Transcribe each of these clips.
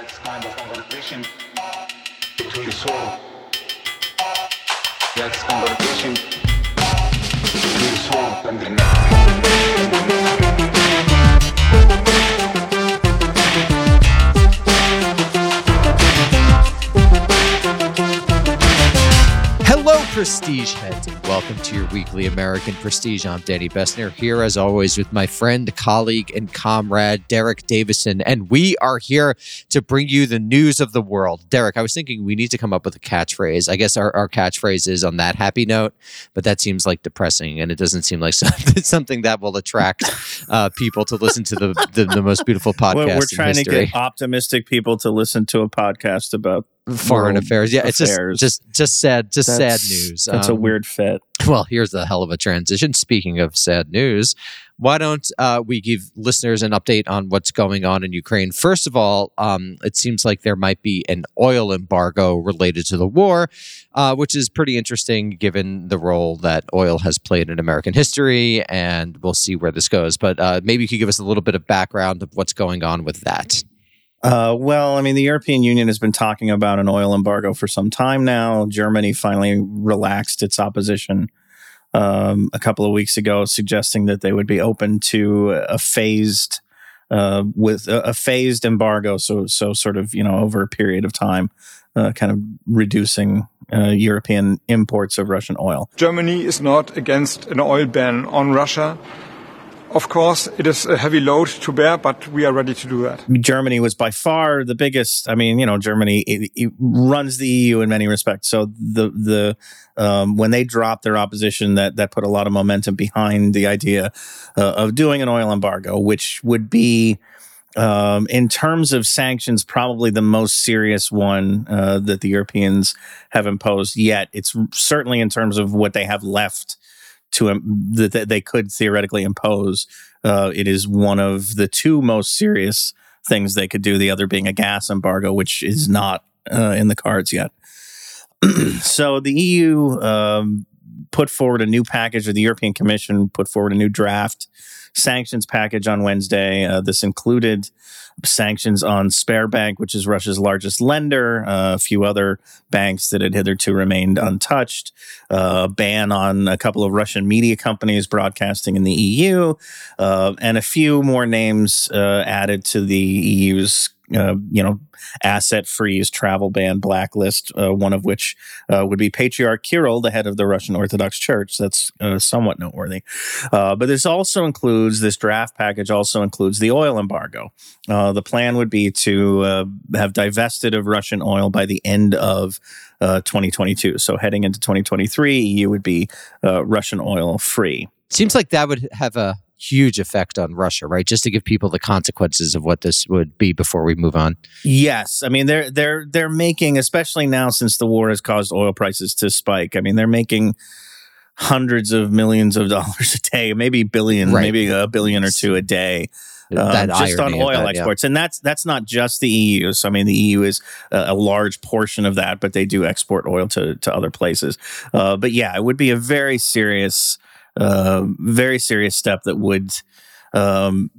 That's kind of conversation between the soul. That's conversation between the soul and the mind. Prestige heads, and welcome to your weekly American Prestige. I'm Danny Bessner here, as always, with my friend, colleague, and comrade, Derek Davison. And we are here to bring you the news of the world. Derek, I was thinking we need to come up with a catchphrase. I guess our, our catchphrase is on that happy note, but that seems like depressing, and it doesn't seem like something, something that will attract uh, people to listen to the, the, the most beautiful podcast We're, we're in trying to get optimistic people to listen to a podcast about Foreign world affairs. Yeah, it's just just just sad, just sad news. That's a Um, weird fit. Well, here's the hell of a transition. Speaking of sad news, why don't uh, we give listeners an update on what's going on in Ukraine? First of all, um, it seems like there might be an oil embargo related to the war, uh, which is pretty interesting given the role that oil has played in American history, and we'll see where this goes. But uh, maybe you could give us a little bit of background of what's going on with that. Uh, well, I mean, the European Union has been talking about an oil embargo for some time now. Germany finally relaxed its opposition um, a couple of weeks ago, suggesting that they would be open to a phased. Uh, with a, a phased embargo, so so sort of you know over a period of time, uh, kind of reducing uh, European imports of Russian oil. Germany is not against an oil ban on Russia. Of course, it is a heavy load to bear, but we are ready to do that. Germany was by far the biggest. I mean, you know, Germany it, it runs the EU in many respects. So the the um, when they dropped their opposition, that that put a lot of momentum behind the idea uh, of doing an oil embargo, which would be. Um, in terms of sanctions, probably the most serious one uh, that the Europeans have imposed yet. It's certainly in terms of what they have left to that that they could theoretically impose. Uh, it is one of the two most serious things they could do. The other being a gas embargo, which is not uh, in the cards yet. so the EU um, put forward a new package, or the European Commission put forward a new draft sanctions package on Wednesday. Uh, this included sanctions on Sberbank, which is Russia's largest lender, uh, a few other banks that had hitherto remained untouched, uh, a ban on a couple of Russian media companies broadcasting in the EU, uh, and a few more names uh, added to the EU's. Uh, you know, asset freeze, travel ban, blacklist. Uh, one of which uh, would be Patriarch Kirill, the head of the Russian Orthodox Church. That's uh, somewhat noteworthy. Uh, but this also includes this draft package. Also includes the oil embargo. Uh, the plan would be to have divested of Russian oil by the end of uh, 2022. So heading into 2023, EU would be Russian oil free. Seems like that would have a huge effect on Russia, right? Just to give people the consequences of what this would be before we move on. Yes, I mean they're they're they're making, especially now since the war has caused oil prices to spike. I mean they're making hundreds of millions of dollars a day, maybe billion, Right. maybe a billion or two a day. um, just on oil that, yeah. exports, and that's that's not just the EU. So I mean, the EU is a, a large portion of that, but they do export oil to to other places. Uh, but yeah, it would be a very serious, uh, very serious step that would um,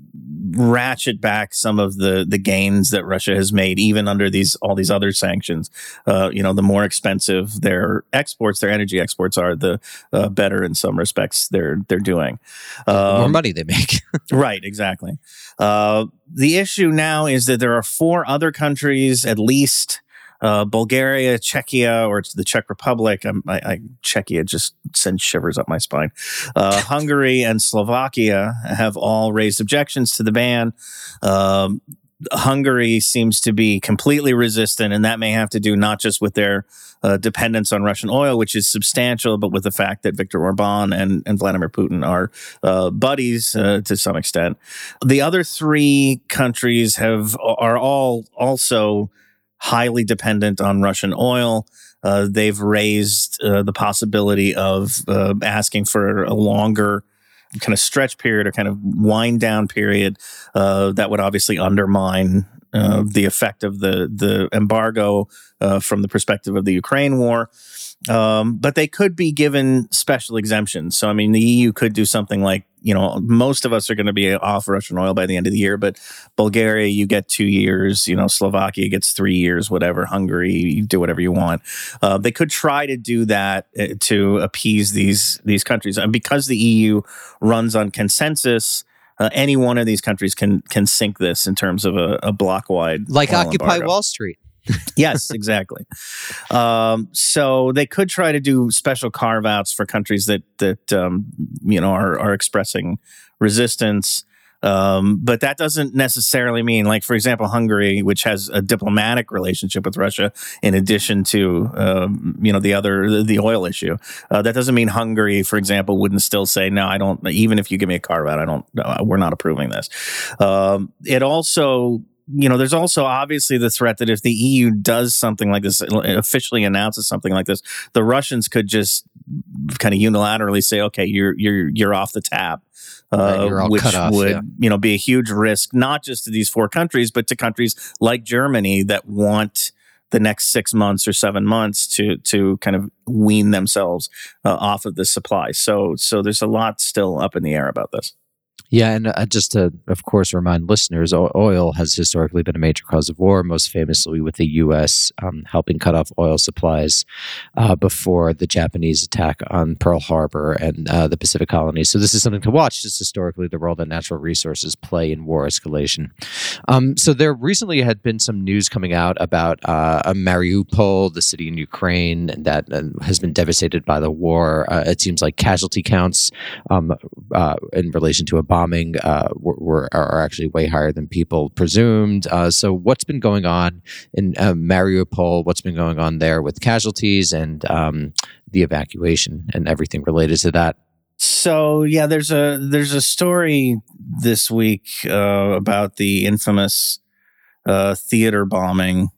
ratchet back some of the the gains that Russia has made, even under these all these other sanctions. Uh, you know, the more expensive their exports, their energy exports are, the uh, better in some respects they're they're doing. The more Um, money they make. Right, exactly. Uh, the issue now is that there are four other countries, at least uh, Bulgaria, Czechia, or it's the Czech Republic. I'm, I, I, Czechia just sends shivers up my spine. Uh, Hungary and Slovakia have all raised objections to the ban. Um, Hungary seems to be completely resistant, and that may have to do not just with their uh, dependence on Russian oil, which is substantial, but with the fact that Viktor Orban and, and Vladimir Putin are uh, buddies uh, to some extent. The other three countries have are all also highly dependent on Russian oil. Uh, they've raised uh, the possibility of uh, asking for a longer kind of stretch period or kind of wind down period uh, that would obviously undermine uh, the effect of the the embargo uh, from the perspective of the Ukraine war. Um, but they could be given special exemptions. So, I mean, the EU could do something like, you know, most of us are going to be off Russian oil by the end of the year, but Bulgaria, you get two years, you know, Slovakia gets three years, whatever, Hungary, you do whatever you want. Uh, they could try to do that uh, to appease these, these countries. And because the EU runs on consensus, uh, any one of these countries can can sink this in terms of a, a bloc wide like Occupy Wall Street yes, exactly. Um, so they could try to do special carve outs for countries that that um, you know are are expressing resistance. Um, but that doesn't necessarily mean, like, for example, Hungary, which has a diplomatic relationship with Russia, in addition to, um, you know, the other, the oil issue. Uh, that doesn't mean Hungary, for example, wouldn't still say, no, I don't, even if you give me a carve out, I don't, we're not approving this. Um, it also you know, there's also obviously the threat that if the EU does something like this, officially announces something like this, the Russians could just kind of unilaterally say, "Okay, you're you're you're off the tap," uh, which off, would yeah. you know be a huge risk not just to these four countries, but to countries like Germany that want the next six months or seven months to to kind of wean themselves uh, off of this supply. So so there's a lot still up in the air about this. Yeah, and uh, just to, of course, remind listeners, oil has historically been a major cause of war, most famously with the U.S. Um, helping cut off oil supplies uh, before the Japanese attack on Pearl Harbor and uh, the Pacific colonies. So this is something to watch, just historically, the role that natural resources play in war escalation. Um, so there recently had been some news coming out about uh, Mariupol, the city in Ukraine, that uh, has been devastated by the war. Uh, it seems like casualty counts um, in relation to a bombing uh, were, were, are actually way higher than people presumed. Uh, so, what's been going on in uh, Mariupol? What's been going on there with casualties and um, the evacuation and everything related to that? So yeah, there's a there's a story this week uh, about the infamous uh, theater bombing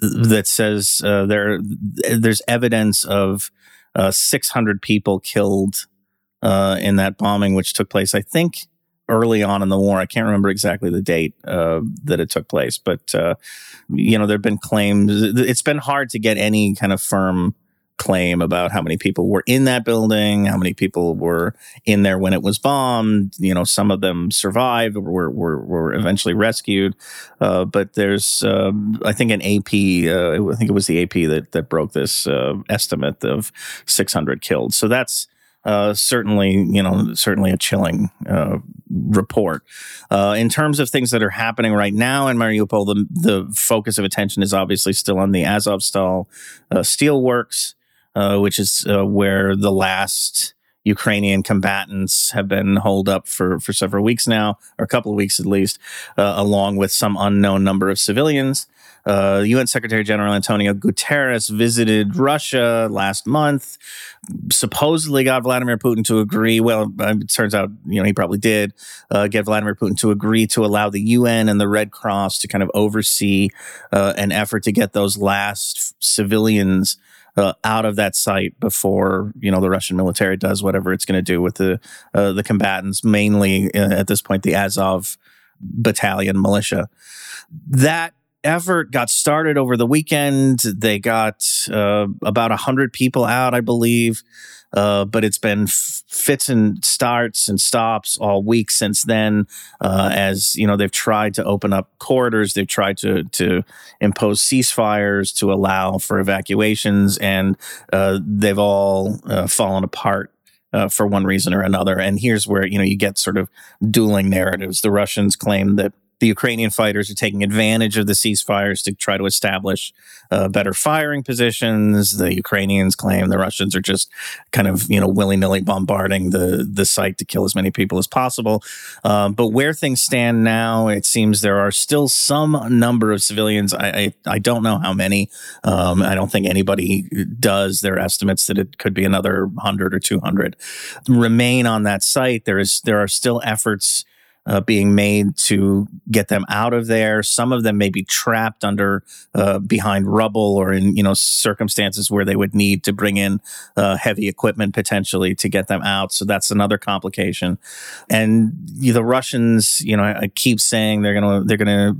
that says uh, there there's evidence of 600 people killed uh, in that bombing, which took place, I think, early on in the war. I can't remember exactly the date uh, that it took place, but uh, you know, there've been claims. It's been hard to get any kind of firm claim about how many people were in that building, how many people were in there when it was bombed. You know, some of them survived or were were, were eventually rescued. Uh, but there's, um, I think, an AP. Uh, I think it was the AP that that broke this uh, estimate of 600 killed. So that's uh, certainly, you know, certainly a chilling uh, report. Uh, in terms of things that are happening right now in Mariupol, the, the focus of attention is obviously still on the Azovstal uh, steelworks, uh, which is where the last Ukrainian combatants have been holed up for, for several weeks now, or a couple of weeks at least, along with some unknown number of civilians. Uh, UN Secretary General Antonio Guterres visited Russia last month, supposedly got Vladimir Putin to agree. Well, it turns out, you know, he probably did uh, get Vladimir Putin to agree to allow the UN and the Red Cross to kind of oversee uh, an effort to get those last civilians uh, out of that site before you know the Russian military does whatever it's going to do with the uh, the combatants, mainly uh, at this point the Azov battalion militia. That effort got started over the weekend. They got uh, about 100 people out, I believe. Uh, but it's been f- fits and starts and stops all week since then. Uh, as you know, they've tried to open up corridors, they've tried to to impose ceasefires to allow for evacuations, and uh, they've all uh, fallen apart uh, for one reason or another. And here's where you know you get sort of dueling narratives. The Russians claim that the Ukrainian fighters are taking advantage of the ceasefires to try to establish uh, better firing positions. The Ukrainians claim the Russians are just kind of you know willy nilly bombarding the the site to kill as many people as possible. Um, but where things stand now, it seems there are still some number of civilians. I I, I don't know how many. Um, I don't think anybody does. Their estimates that it could be another hundred or two hundred remain on that site. There is there are still efforts uh, being made to get them out of there. Some of them may be trapped under uh, behind rubble or in you know circumstances where they would need to bring in uh, heavy equipment potentially to get them out. So that's another complication. And the Russians, you know, I, I keep saying they're gonna they're gonna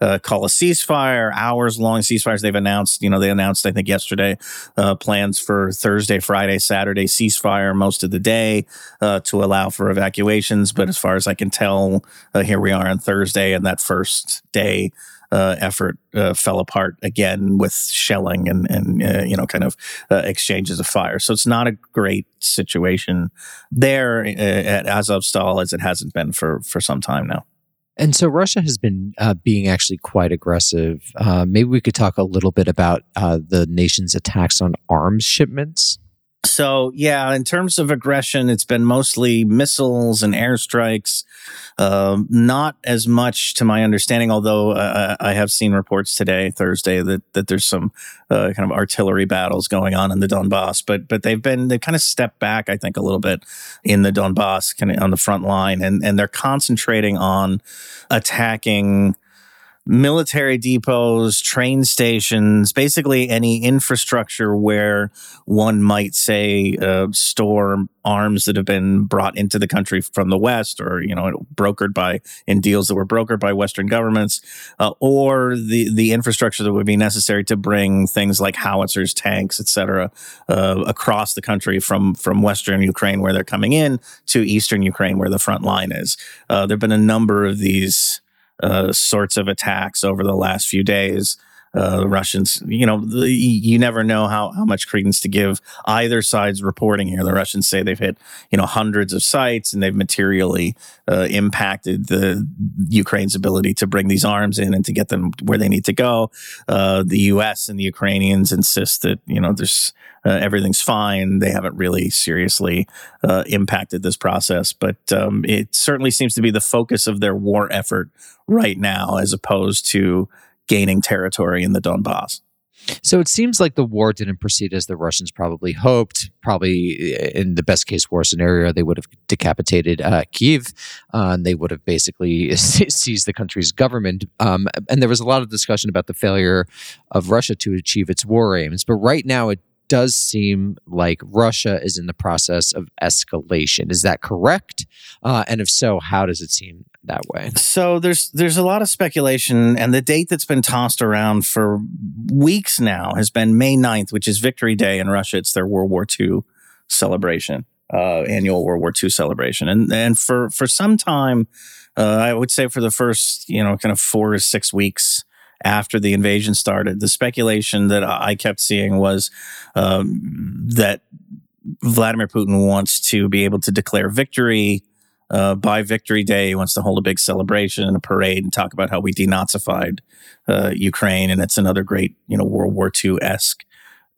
uh, call a ceasefire, hours long ceasefires. They've announced, you know, they announced, I think yesterday, uh, plans for Thursday, Friday, Saturday ceasefire most of the day uh, to allow for evacuations. But as far as I can tell, uh, here we are on Thursday, and that first day uh, effort uh, fell apart again with shelling and and uh, you know kind of uh, exchanges of fire. So it's not a great situation there uh, at Azovstal as it hasn't been for for some time now. And so Russia has been uh, being actually quite aggressive. Maybe we could talk a little bit about the nation's attacks on arms shipments. So yeah, in terms of aggression, it's been mostly missiles and airstrikes. Um, not as much, to my understanding, although uh, I have seen reports today, Thursday, that that there's some uh, kind of artillery battles going on in the Donbass. But but they've been they've kind of stepped back, I think, a little bit in the Donbass, kind of on the front line, and and they're concentrating on attacking military depots, train stations, basically any infrastructure where one might say uh, store arms that have been brought into the country from the West or, you know, brokered by in deals that were brokered by Western governments, uh, or the, the infrastructure that would be necessary to bring things like howitzers, tanks, etc., uh, across the country from, from Western Ukraine where they're coming in to Eastern Ukraine where the front line is. Uh, there have been a number of these uh, sorts of attacks over the last few days. Uh, the Russians, you know, the, you never know how, how much credence to give either side's reporting here. The Russians say they've hit, you know, hundreds of sites and they've materially uh, impacted the Ukraine's ability to bring these arms in and to get them where they need to go. Uh, the U.S. and the Ukrainians insist that, you know, there's uh, everything's fine. They haven't really seriously uh, impacted this process, but um, it certainly seems to be the focus of their war effort right now, as opposed to gaining territory in the Donbass. So it seems like the war didn't proceed as the Russians probably hoped. Probably uh, in the best case war scenario, they would have decapitated uh, Kiev uh, and they would have basically seized the country's government. Um, and there was a lot of discussion about the failure of Russia to achieve its war aims. But right now, it does seem like Russia is in the process of escalation. Is that correct? Uh, and if so, how does it seem that way? So there's there's a lot of speculation, and the date that's been tossed around for weeks now has been May 9th, which is Victory Day in Russia. It's their World War II celebration, uh, annual World War II celebration, and and for for some time, uh, I would say for the first you know kind of four or six weeks after the invasion started. The speculation that I kept seeing was um, that Vladimir Putin wants to be able to declare victory uh, by Victory Day. He wants to hold a big celebration and a parade and talk about how we denazified uh, Ukraine, and it's another great, you know, World War II esque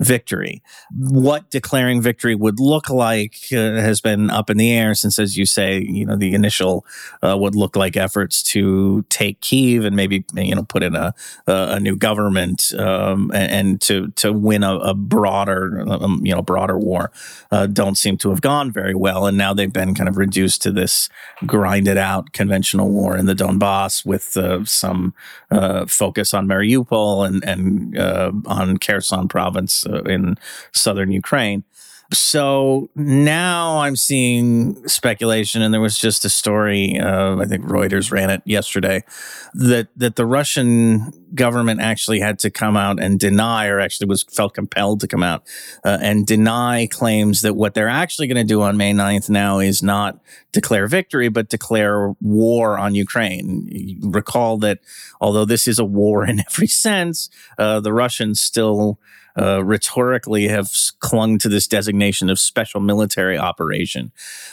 victory. What declaring victory would look like uh, has been up in the air since, as you say, you know, the initial uh, would look like efforts to take Kiev and maybe you know put in a a new government um, and, and, to to win a, a broader um, you know broader war uh, don't seem to have gone very well, and now they've been kind of reduced to this grinded out conventional war in the Donbass with uh, some uh, focus on Mariupol and and uh, on Kherson province uh, in southern Ukraine. So now I'm seeing speculation, and there was just a story. Uh, I think Reuters ran it yesterday that that the Russian government actually had to come out and deny, or actually was felt compelled to come out uh, and deny claims that what they're actually going to do on May 9th now is not declare victory, but declare war on Ukraine. You recall that although this is a war in every sense, uh, the Russians still uh, rhetorically have clung to this designation of special military operation.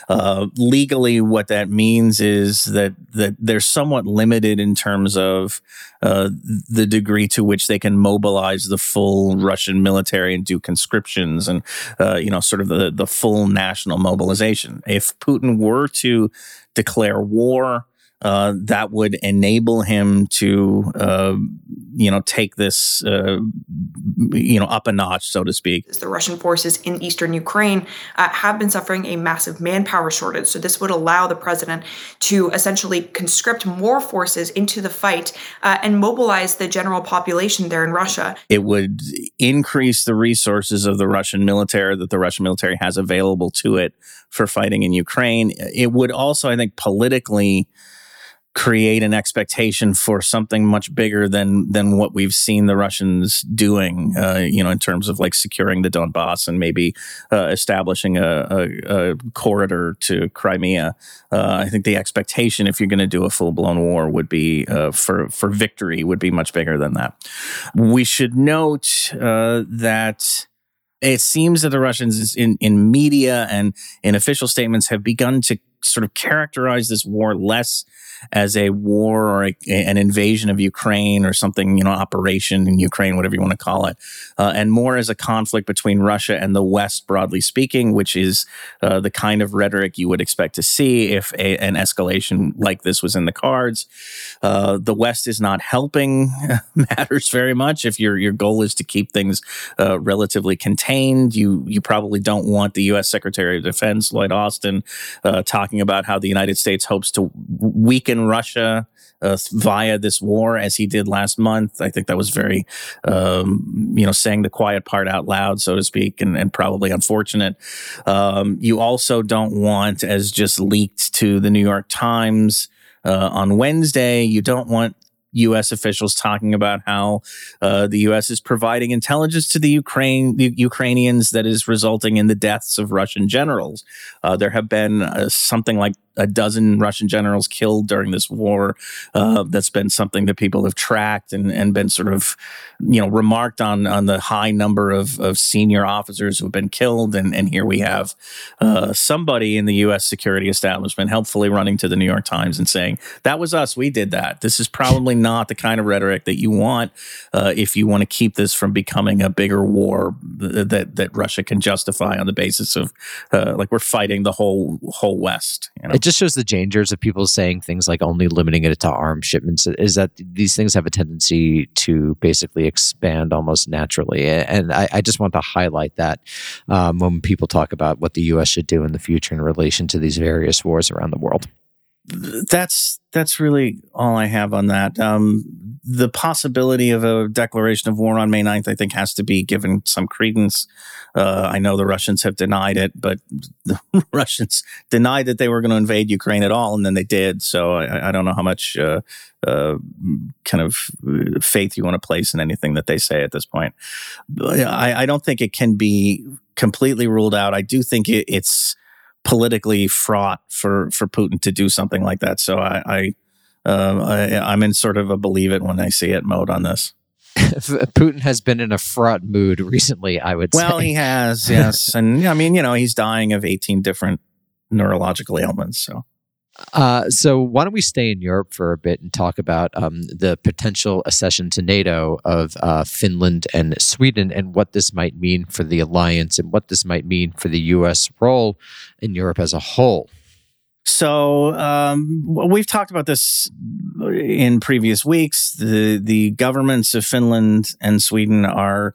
Uh, legally, what that means is that that they're somewhat limited in terms of uh, the degree to which they can mobilize the full Russian military and do conscriptions and uh, you know sort of the the full national mobilization. If Putin were to declare war uh, that would enable him to, uh, you know, take this, uh, you know, up a notch, so to speak. The Russian forces in eastern Ukraine uh, have been suffering a massive manpower shortage. So this would allow the president to essentially conscript more forces into the fight uh, and mobilize the general population there in Russia. It would increase the resources of the Russian military that the Russian military has available to it for fighting in Ukraine. It would also, I think, politically create an expectation for something much bigger than than what we've seen the Russians doing, uh, you know, in terms of like securing the Donbass and maybe uh, establishing a, a, a, corridor to Crimea. Uh, I think the expectation, if you're going to do a full blown war, would be uh, for for victory would be much bigger than that. We should note uh, that it seems that the Russians in, in media and in official statements have begun to sort of characterize this war less as a war or a, an invasion of Ukraine or something, you know, operation in Ukraine, whatever you want to call it, uh, and more as a conflict between Russia and the West, broadly speaking, which is uh, the kind of rhetoric you would expect to see if a, an escalation like this was in the cards. Uh, the West is not helping matters very much. If your your goal is to keep things uh, relatively contained, you you probably don't want the U.S. Secretary of Defense Lloyd Austin uh, talking about how the United States hopes to weaken weaken Russia uh, via this war as he did last month. I think that was very, um, you know, saying the quiet part out loud, so to speak, and, and probably unfortunate. Um, you also don't want, as just leaked to the New York Times uh, on Wednesday, you don't want U.S. officials talking about how uh, the U.S. is providing intelligence to the Ukraine the Ukrainians that is resulting in the deaths of Russian generals. Uh, there have been uh, something like a dozen Russian generals killed during this war. Uh, that's been something that people have tracked and, and been sort of, you know, remarked on on the high number of, of senior officers who have been killed. And, and here we have uh, somebody in the U.S. security establishment helpfully running to the New York Times and saying, that was us. We did that. This is probably not the kind of rhetoric that you want uh, if you want to keep this from becoming a bigger war that, that Russia can justify on the basis of uh, like we're fighting the whole whole West. You know? Just shows the dangers of people saying things like only limiting it to arms shipments is that these things have a tendency to basically expand almost naturally. And I, I just want to highlight that um, when people talk about what the U.S. should do in the future in relation to these various wars around the world that's that's really all I have on that. Um, the possibility of a declaration of war on May 9th, I think, has to be given some credence. Uh, I know the Russians have denied it, but the Russians denied that they were going to invade Ukraine at all, and then they did. So I, I don't know how much uh, uh, kind of faith you want to place in anything that they say at this point. I, I don't think it can be completely ruled out. I do think it, it's politically fraught for for Putin to do something like that. So I, I, uh, I I'm in sort of a believe it when I see it mode on this. Putin has been in a fraught mood recently. I would say well, he has, yes, and I mean, you know, he's dying of 18 different neurological ailments. So uh, so why don't we stay in Europe for a bit and talk about um, the potential accession to NATO of uh, Finland and Sweden and what this might mean for the alliance and what this might mean for the U.S. role in Europe as a whole. So um, we've talked about this in previous weeks. The the governments of Finland and Sweden are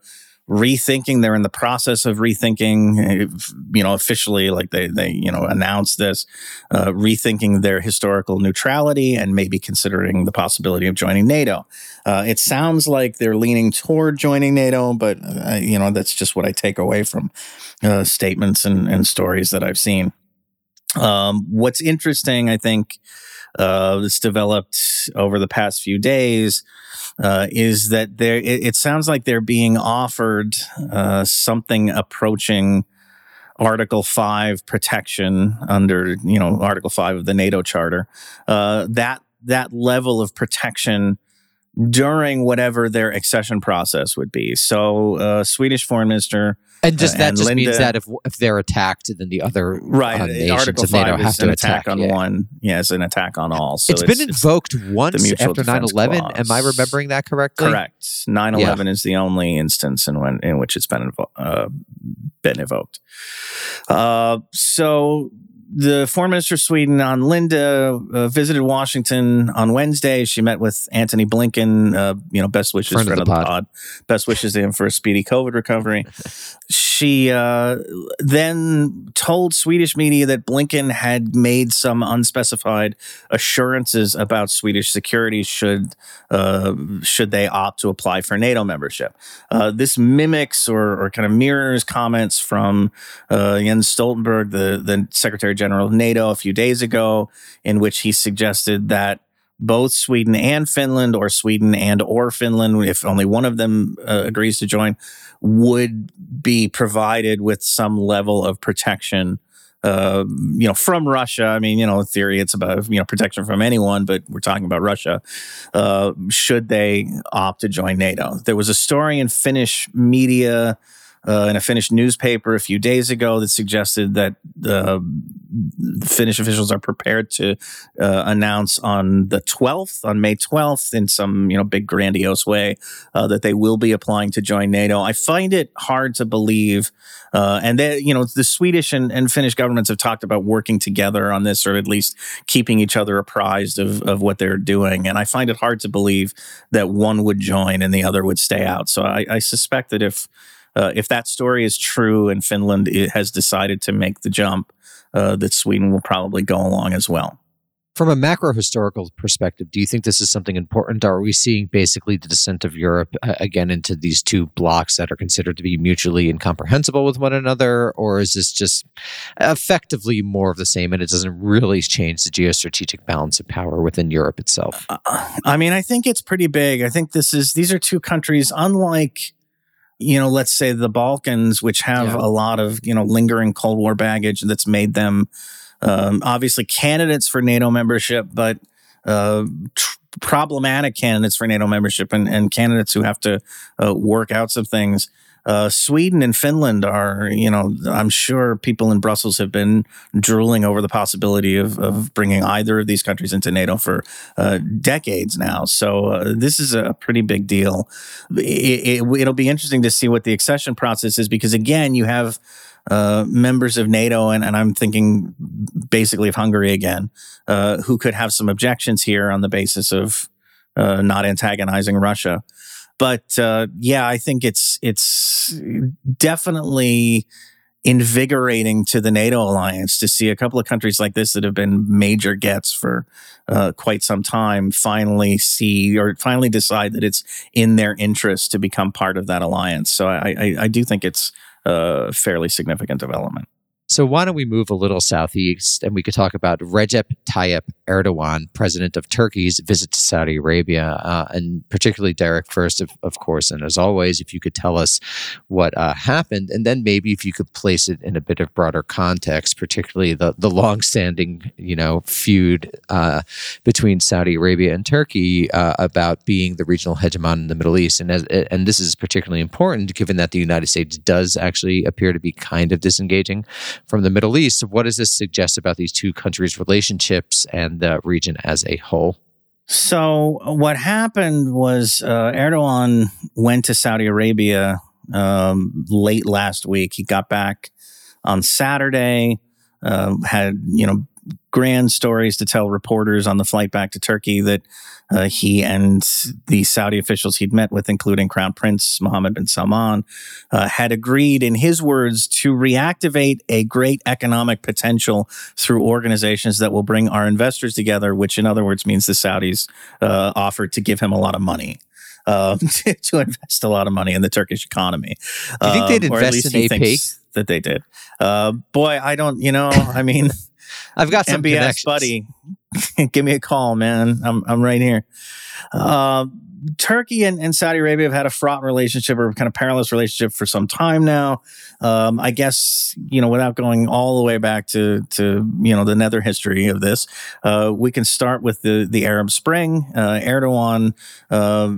rethinking. They're in the process of rethinking, you know, officially, like they, they, you know, announced this, uh, rethinking their historical neutrality and maybe considering the possibility of joining NATO. Uh, it sounds like they're leaning toward joining NATO, but, uh, you know, that's just what I take away from uh, statements and, and stories that I've seen. Um, what's interesting, I think, uh, that's developed over the past few days uh, is that there. It, it, sounds like they're being offered uh, something approaching Article Five protection under you know Article Five of the NATO Charter. Uh, that that level of protection during whatever their accession process would be. So, uh, Swedish Foreign Minister and just uh, that and just Linda, means that if if they're attacked, then the other right uh, nations Article of NATO have to an attack, attack on yeah. one. Yeah, it's an attack on all. So it's, it's been invoked it's once after 9-11. Am I remembering that correctly? Correct. 9-11 yeah. is the only instance in when in which it's been invo- uh, been evoked. Uh, so the foreign minister of Sweden, Ann Linde, uh, visited Washington on Wednesday. She met with Antony Blinken. Uh, you know, best wishes friend, friend of, the, of the pod. pod. Best wishes to him for a speedy COVID recovery. she uh, then told Swedish media that Blinken had made some unspecified assurances about Swedish security should uh, should they opt to apply for NATO membership. Uh, this mimics or, or, kind of mirrors comments from uh, Jens Stoltenberg, the the Secretary General of NATO, a few days ago, in which he suggested that both Sweden and Finland, or Sweden and or Finland, if only one of them uh, agrees to join, would be provided with some level of protection. Uh, you know, from Russia. I mean, you know, in theory, it's about you know protection from anyone, but we're talking about Russia. Uh, should they opt to join NATO? There was a story in Finnish media uh, in a Finnish newspaper a few days ago that suggested that the Finnish officials are prepared to uh, announce on the 12th, on May 12th, in some you know big grandiose way, uh, that they will be applying to join NATO. I find it hard to believe, uh, and they, you know the Swedish and, and Finnish governments have talked about working together on this, or at least keeping each other apprised of of what they're doing. And I find it hard to believe that one would join and the other would stay out. So I, I suspect that if uh, if that story is true and Finland has decided to make the jump, uh, that Sweden will probably go along as well. From a macro historical perspective, do you think this is something important? Are we seeing basically the descent of Europe uh, again into these two blocs that are considered to be mutually incomprehensible with one another? Or is this just effectively more of the same and it doesn't really change the geostrategic balance of power within Europe itself? Uh, I mean, I think it's pretty big. I think this is, these are two countries, unlike you know, let's say the Balkans, which have yeah. a lot of, you know, lingering Cold War baggage that's made them um, obviously candidates for NATO membership, but uh, tr- problematic candidates for NATO membership and, and candidates who have to uh, work out some things. Uh, Sweden and Finland are, you know, I'm sure people in Brussels have been drooling over the possibility of, of bringing either of these countries into NATO for uh, decades now. So uh, this is a pretty big deal. It, it, it'll be interesting to see what the accession process is because, again, you have uh, members of NATO, and, and, I'm thinking basically of Hungary again, uh, who could have some objections here on the basis of uh, not antagonizing Russia. But uh, yeah, I think it's it's definitely invigorating to the NATO alliance to see a couple of countries like this that have been major gets for uh, quite some time finally see or finally decide that it's in their interest to become part of that alliance. So I, I, I do think it's a fairly significant development. So why don't we move a little southeast and we could talk about Recep Tayyip Erdogan, president of Turkey's visit to Saudi Arabia, uh, and particularly Derek first, of, of course. And as always, if you could tell us what uh, happened, and then maybe if you could place it in a bit of broader context, particularly the the longstanding you know feud uh, between Saudi Arabia and Turkey uh, about being the regional hegemon in the Middle East, and as, and this is particularly important given that the United States does actually appear to be kind of disengaging from the Middle East. What does this suggest about these two countries' relationships and the region as a whole? So, what happened was uh, Erdogan went to Saudi Arabia um, late last week. He got back on Saturday, uh, had you know grand stories to tell reporters on the flight back to Turkey that uh, he and the Saudi officials he'd met with, including Crown Prince Mohammed bin Salman, uh, had agreed, in his words, to reactivate a great economic potential through organizations that will bring our investors together, which, in other words, means the Saudis uh, offered to give him a lot of money. Um, to, to, invest a lot of money in the Turkish economy. Do you think they'd um, invest in AP? That they did. Uh, boy, I don't. You know, I mean, I've got some MBS buddy. Give me a call, man. I'm I'm right here. Uh, Turkey and, and, Saudi Arabia have had a fraught relationship or kind of perilous relationship for some time now. Um, I guess you know, without going all the way back to to you know the nether history of this, uh, we can start with the the Arab Spring. Uh, Erdogan, uh,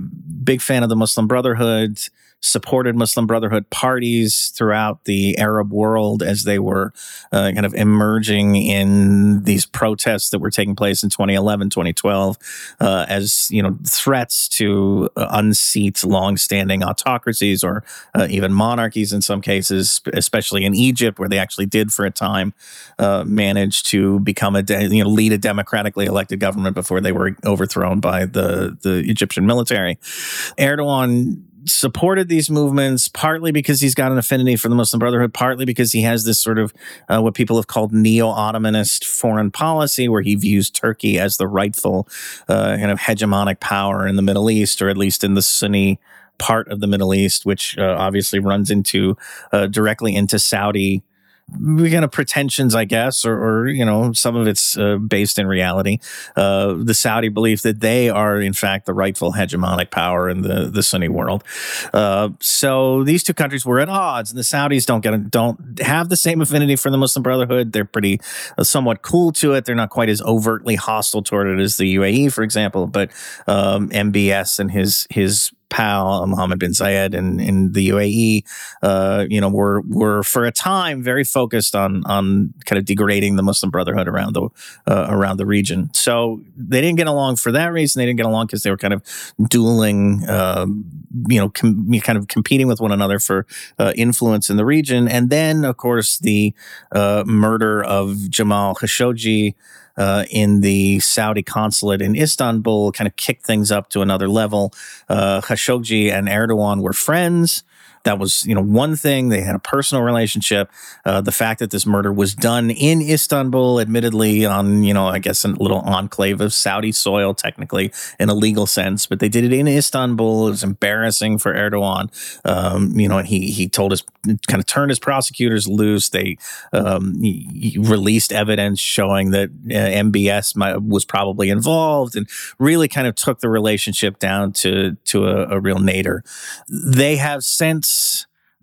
big fan of the Muslim Brotherhood supported Muslim Brotherhood parties throughout the Arab world as they were uh, kind of emerging in these protests that were taking place in 2011, 2012, uh, as you know threats to unseat longstanding autocracies or uh, even monarchies in some cases, especially in Egypt, where they actually did for a time uh, manage to become a de- you know lead a democratically elected government before they were overthrown by the the Egyptian military. Erdogan supported these movements partly because he's got an affinity for the Muslim Brotherhood, partly because he has this sort of uh, what people have called neo-Ottomanist foreign policy, where he views Turkey as the rightful uh, kind of hegemonic power in the Middle East, or at least in the Sunni part of the Middle East, which uh, obviously runs into uh, directly into Saudi kind of pretensions, I guess, or, or you know, some of it's uh, based in reality. Uh, the Saudi belief that they are, in fact, the rightful hegemonic power in the, the Sunni world. Uh, so these two countries were at odds, and the Saudis don't get don't have the same affinity for the Muslim Brotherhood. They're pretty uh, somewhat cool to it. They're not quite as overtly hostile toward it as the UAE, for example. But um, MBS and his his pal Mohammed bin Zayed in, in the UAE, uh, you know, were were for a time very focused on on kind of degrading the Muslim Brotherhood around the uh, around the region. So they didn't get along for that reason. They didn't get along because they were kind of dueling, uh, you know, com- kind of competing with one another for uh, influence in the region. And then, of course, the uh, murder of Jamal Khashoggi uh, in the Saudi consulate in Istanbul kind of kicked things up to another level. Uh, Khashoggi and Erdogan were friends. That was, you know, one thing. They had a personal relationship. Uh, the fact that this murder was done in Istanbul, admittedly on, you know, I guess a little enclave of Saudi soil, technically in a legal sense, but they did it in Istanbul. It was embarrassing for Erdogan. Um, you know, and he he told us kind of turned his prosecutors loose. They um, released evidence showing that uh, MBS might, was probably involved, and really kind of took the relationship down to to a, a real nadir. They have since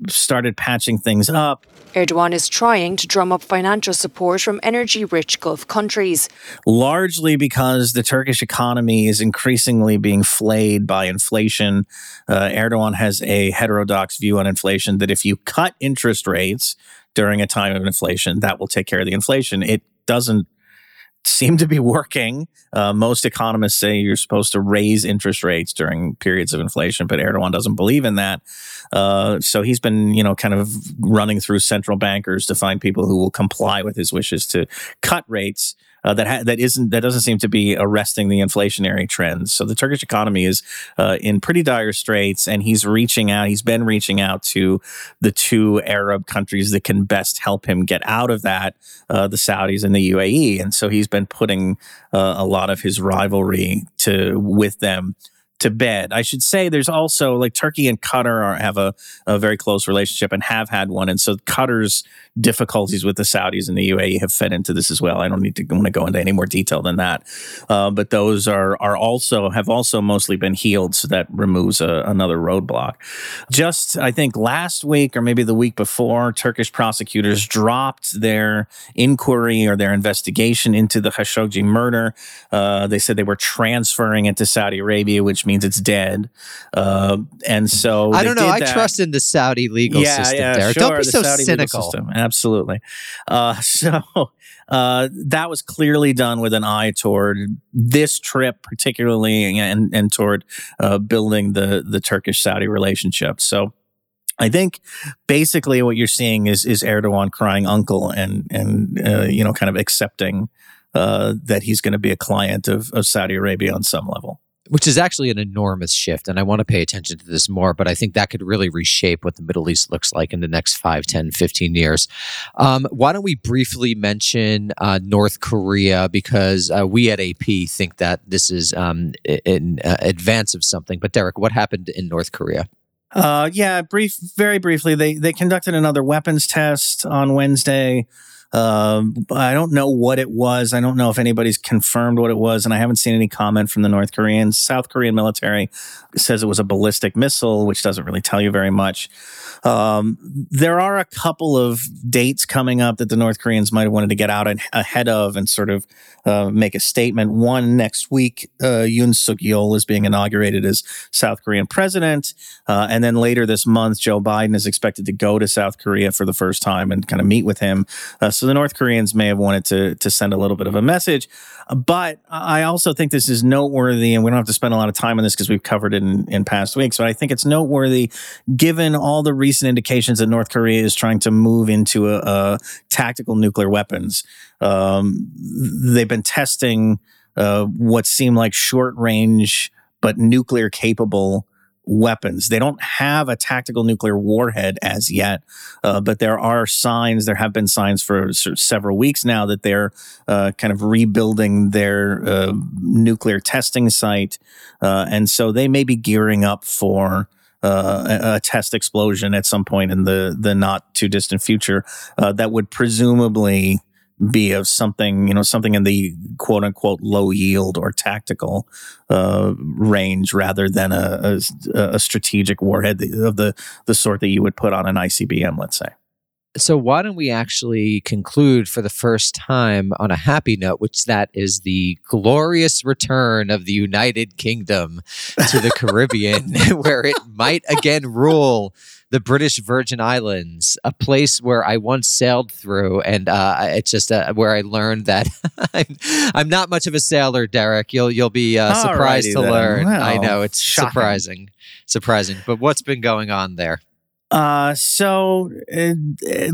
started patching things up. Erdogan is trying to drum up financial support from energy rich Gulf countries. Largely because the Turkish economy is increasingly being flayed by inflation. Uh, Erdogan has a heterodox view on inflation that if you cut interest rates during a time of inflation, that will take care of the inflation. It doesn't seem to be working. Uh, most economists say you're supposed to raise interest rates during periods of inflation, but Erdogan doesn't believe in that. Uh, so he's been, you know, kind of running through central bankers to find people who will comply with his wishes to cut rates uh, that ha- that isn't that doesn't seem to be arresting the inflationary trends. So the Turkish economy is uh, in pretty dire straits, and he's reaching out. He's been reaching out to the two Arab countries that can best help him get out of that, uh, the Saudis and the UAE. And so he's been putting uh, a lot of his rivalry to with them to bed. I should say there's also like Turkey and Qatar are, have a, a very close relationship and have had one. And so Qatar's difficulties with the Saudis and the UAE have fed into this as well. I don't need to want to go into any more detail than that. Uh, but those are are also have also mostly been healed. So that removes a, another roadblock. Just I think last week or maybe the week before, Turkish prosecutors dropped their inquiry or their investigation into the Khashoggi murder. Uh, they said they were transferring it to Saudi Arabia, which means it's dead. Uh, and so I don't know. I that. trust in the Saudi legal Yeah, system yeah, there. sure, Don't be so Saudi cynical. Absolutely. Uh, so uh, that was clearly done with an eye toward this trip, particularly, and and toward uh, building the the Turkish Saudi relationship. So. I think basically what you're seeing is is Erdogan crying uncle and and uh, you know kind of accepting uh, that he's going to be a client of, of Saudi Arabia on some level. Which is actually an enormous shift. And I want to pay attention to this more, but I think that could really reshape what the Middle East looks like in the next 5, 10, 15 years. Um, why don't we briefly mention uh, North Korea? Because uh, we at AP think that this is um, in uh, advance of something. But Derek, what happened in North Korea? Uh, yeah, brief, very briefly, they they conducted another weapons test on Wednesday. Um, I don't know what it was. I don't know if anybody's confirmed what it was, and I haven't seen any comment from the North Koreans. South Korean military says it was a ballistic missile, which doesn't really tell you very much. Um, there are a couple of dates coming up that the North Koreans might have wanted to get out ahead of and sort of uh, make a statement. One next week, uh, Yoon Suk Yeol is being inaugurated as South Korean president, uh, and then later this month, Joe Biden is expected to go to South Korea for the first time and kind of meet with him. Uh, so the North Koreans may have wanted to to send a little bit of a message, but I also think this is noteworthy, and we don't have to spend a lot of time on this because we've covered it in, in past weeks. But I think it's noteworthy given all the recent indications that North Korea is trying to move into a, a tactical nuclear weapons. Um, they've been testing uh, what seem like short range but nuclear capable weapons. They don't have a tactical nuclear warhead as yet, uh, but there are signs. There have been signs for several weeks now that they're uh, kind of rebuilding their uh, nuclear testing site, uh, and so they may be gearing up for. uh, a, a test explosion at some point in the the not too distant future uh, that would presumably be of something, you know, something in the quote unquote low yield or tactical uh, range rather than a, a, a strategic warhead of the, the sort that you would put on an ICBM, let's say. So why don't we actually conclude for the first time on a happy note, which that is the glorious return of the United Kingdom to the Caribbean, where it might again rule the British Virgin Islands, a place where I once sailed through, and uh, it's just uh, where I learned that I'm, I'm not much of a sailor, Derek. You'll you'll be uh, surprised to then. learn. I know it's shocking. surprising, surprising. But what's been going on there? Uh, so uh,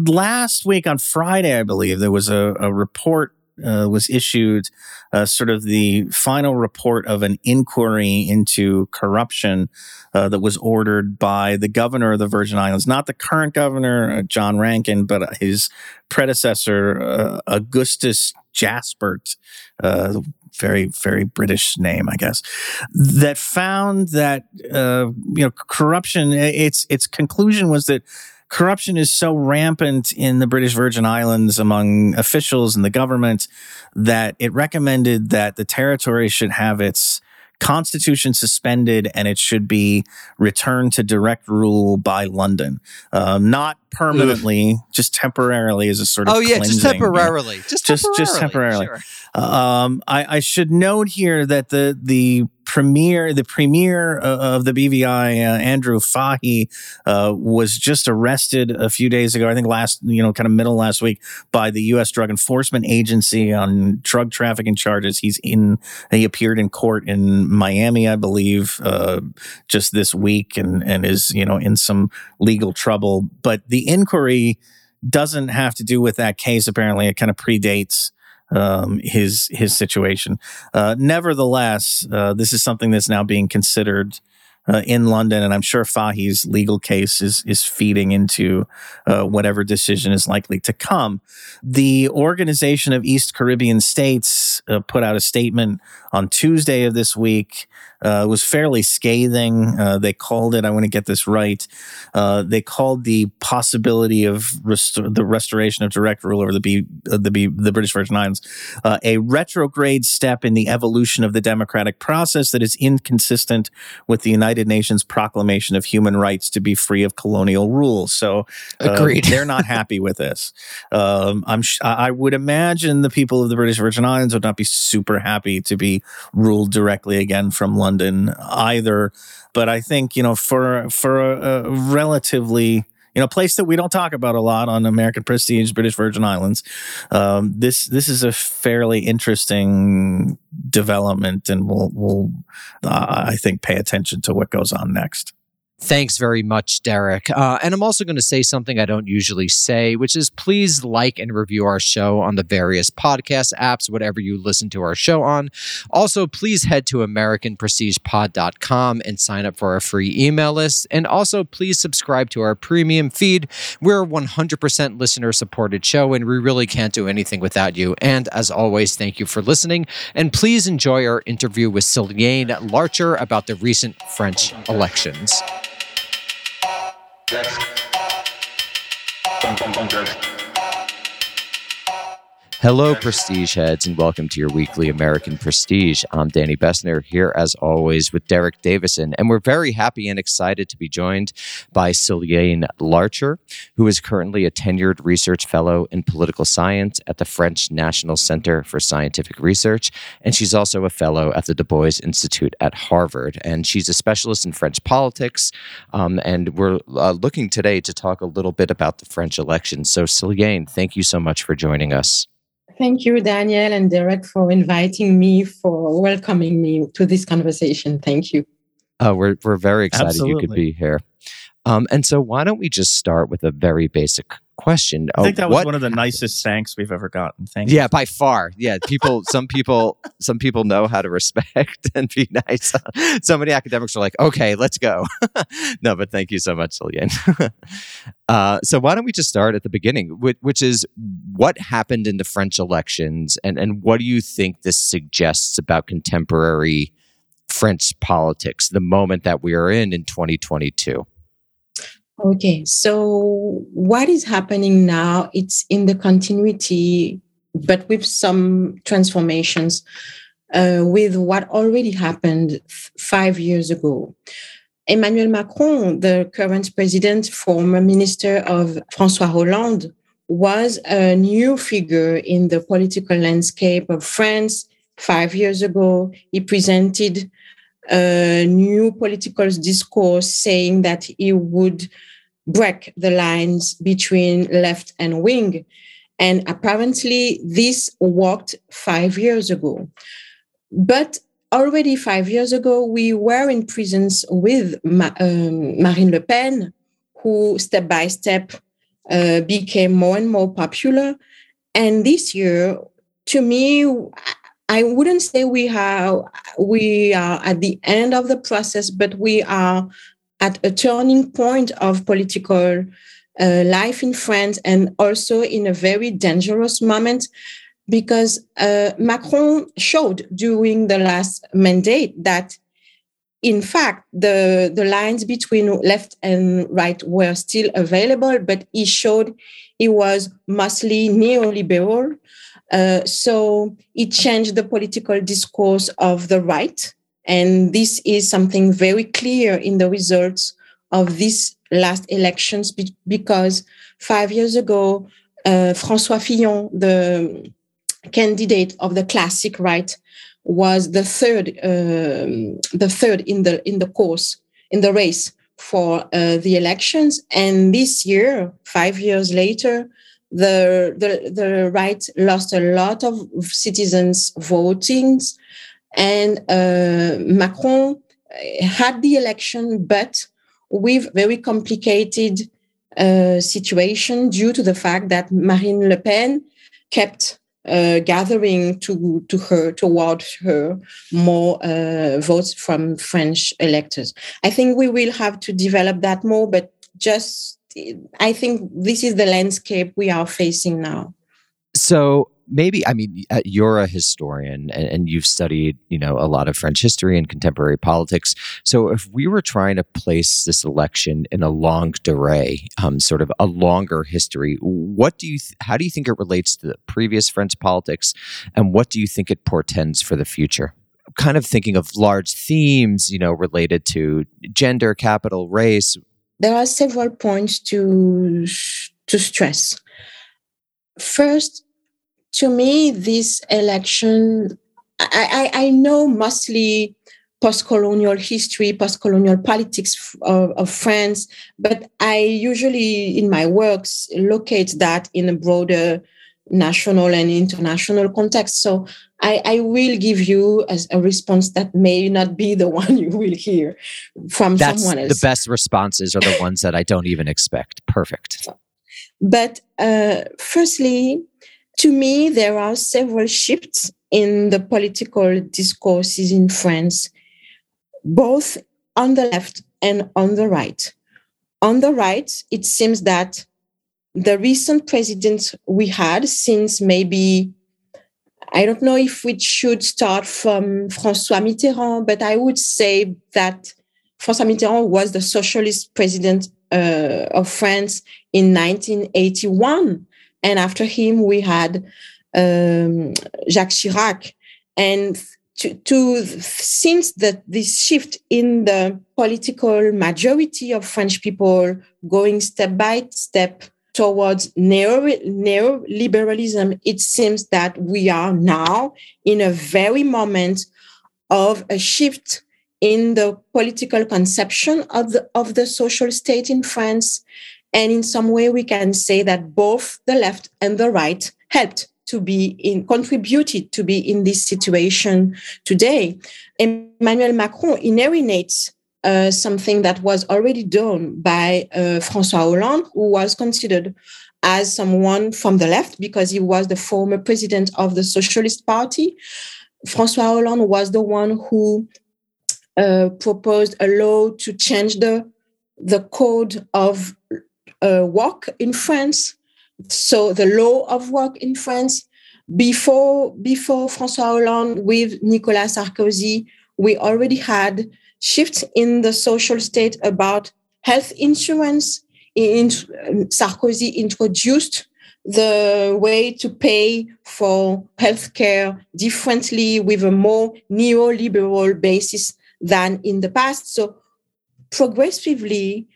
last week on Friday, I believe there was a, a report uh, was issued, uh, sort of the final report of an inquiry into corruption uh, that was ordered by the governor of the Virgin Islands, not the current governor, uh, John Rankin, but his predecessor, Augustus Jaspert. Uh, very, very British name, I guess, that found that, uh, you know, corruption, its, its conclusion was that corruption is so rampant in the British Virgin Islands among officials and the government that it recommended that the territory should have its constitution suspended and it should be returned to direct rule by London. Um, not permanently, just temporarily as a sort of Oh yeah, just temporarily. Just Just- temporarily. just temporarily. Sure. Um, I, I should note here that the the premier the premier uh, of the BVI, uh, Andrew Fahie, uh, was just arrested a few days ago. I think last you know kind of middle last week by the U.S. Drug Enforcement Agency on drug trafficking charges. He's in he appeared in court in Miami, I believe, uh, just this week, and and is you know in some legal trouble. But the inquiry doesn't have to do with that case. Apparently, it kind of predates um, his his situation. Uh, nevertheless, uh, this is something that's now being considered uh, in London, and I'm sure Fahie's legal case is is feeding into uh, whatever decision is likely to come. The Organization of East Caribbean States uh, put out a statement on Tuesday of this week. Uh, it was fairly scathing. Uh, they called it. I want to get this right. Uh, they called the possibility of rest- the restoration of direct rule over the B, uh, the B, the British Virgin Islands uh, a retrograde step in the evolution of the democratic process that is inconsistent with the United Nations proclamation of human rights to be free of colonial rule. So, uh, Agreed. they're not happy with this. Um, I'm sh- I I would imagine the people of the British Virgin Islands would not be super happy to be ruled directly again from London either. But I think you know for for a, a relatively you know place that we don't talk about a lot on American Prestige, British Virgin Islands, um, this this is a fairly interesting development, and we'll we'll uh, I think pay attention to what goes on next. Thanks very much, Derek. Uh, and I'm also going to say something I don't usually say, which is please like and review our show on the various podcast apps, whatever you listen to our show on. Also, please head to AmericanPrestigePod.com and sign up for our free email list. And also, please subscribe to our premium feed. We're a 100% listener supported show, and we really can't do anything without you. And as always, thank you for listening. And please enjoy our interview with Silyane Larcher about the recent French elections. That's. Bum. Hello, Prestige heads, and welcome to your weekly American Prestige. I'm Danny Bessner here, as always, with Derek Davison, and we're very happy and excited to be joined by Silyane Larcher, who is currently a tenured research fellow in political science at the French National Center for Scientific Research, and she's also a fellow at the Du Bois Institute at Harvard, and she's a specialist in French politics. Um, and we're uh, looking today to talk a little bit about the French election. So, Silyane, thank you so much for joining us. Thank you, Daniel and Derek, for inviting me, for welcoming me to this conversation. Thank you. Uh, we're we're very excited you could be here. Um, and so, why don't we just start with a very basic question? I think Uh, that was what- one of the nicest thanks we've ever gotten. Thank Yeah, by far. Yeah, people. some people. Some people know how to respect and be nice. so many academics are like, "Okay, let's go." no, but thank you so much, Silyane. uh, so why don't we just start at the beginning, which, which is what happened in the French elections, and and what do you think this suggests about contemporary French politics, the moment that we are in in 2022? Okay, so what is happening now? It's in the continuity, but with some transformations uh, with what already happened f- five years ago. Emmanuel Macron, the current president, former minister of Francois Hollande, was a new figure in the political landscape of France. Five years ago, he presented a new political discourse saying that he would break the lines between left and wing. And apparently, this worked five years ago. But already five years ago, we were in prisons with Ma- um, Marine Le Pen, who step by step uh, became more and more popular. And this year, to me, I wouldn't say we have we are at the end of the process, but we are at a turning point of political uh, life in France, and also in a very dangerous moment because uh, Macron showed during the last mandate that, in fact, the, the lines between left and right were still available, but he showed he was mostly neoliberal. Uh, so it changed the political discourse of the right. And this is something very clear in the results of these last elections because five years ago, uh, François Fillon, the candidate of the classic right was the third um, the third in the in the course in the race for uh, the elections and this year 5 years later the, the the right lost a lot of citizens voting and uh, Macron had the election but with very complicated uh, situation due to the fact that Marine Le Pen kept uh, gathering to to her toward her more uh, votes from French electors. I think we will have to develop that more, but just I think this is the landscape we are facing now. So maybe i mean uh, you're a historian and, and, you've studied you know a lot of french history and contemporary politics. So if we were trying to place this election in a long durée um, sort of a longer history what do you th- how do you think it relates to the previous french politics? And what do you think it portends for the future? Kind of thinking of large themes you know related to gender capital race there are several points to to stress. First to me, this election, I, I, I know mostly post-colonial history, post-colonial politics of, of, France, but I usually in my works locate that in a broader national and international context. So I, I will give you as a response that may not be the one you will hear from That's someone else. The best responses are the ones that I don't even expect. Perfect. But uh, firstly, to me, there are several shifts in the political discourses in France, both on the left and on the right. On the right, it seems that the recent president we had since maybe I don't know if we should start from François Mitterrand, but I would say that François Mitterrand was the socialist president uh, of France in 1981. And after him, we had um, Jacques Chirac. And to, to since that this shift in the political majority of French people going step by step towards neo, neoliberalism, it seems that we are now in a very moment of a shift in the political conception of the, of the social state in France and in some way, we can say that both the left and the right helped to be in, contributed to be in this situation today. Emmanuel Macron inherits uh, something that was already done by uh, François Hollande, who was considered as someone from the left because he was the former president of the Socialist Party. François Hollande was the one who uh, proposed a law to change the the code of uh, work in France. So the law of work in France before before François Hollande with Nicolas Sarkozy we already had shifts in the social state about health insurance. In, um, Sarkozy introduced the way to pay for healthcare differently with a more neoliberal basis than in the past. So progressively,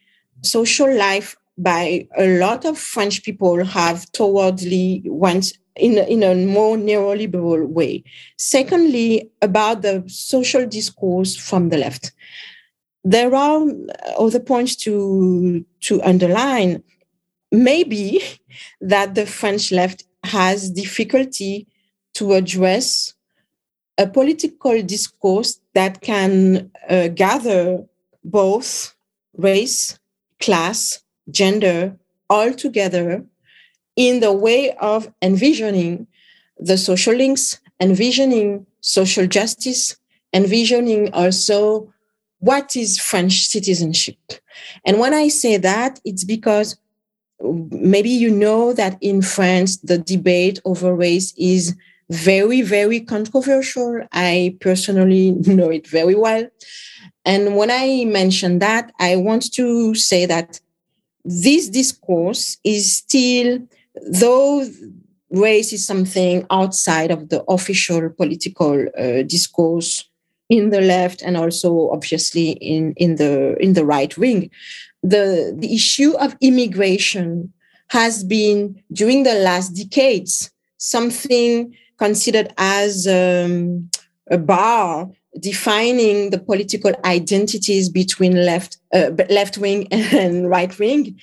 social life by a lot of French people have towardly went in, in a more neoliberal way. Secondly, about the social discourse from the left. There are other points to, to underline. Maybe that the French left has difficulty to address a political discourse that can uh, gather both race, class, gender all together in the way of envisioning the social links, envisioning social justice, envisioning also what is French citizenship. And when I say that, it's because maybe you know that in France, the debate over race is very, very controversial. I personally know it very well. And when I mention that, I want to say that this discourse is still, though race is something outside of the official political uh, discourse in the left and also obviously in, in the in the right wing. The, the issue of immigration has been during the last decades something considered as um, a bar defining the political identities between left uh, left wing and right wing.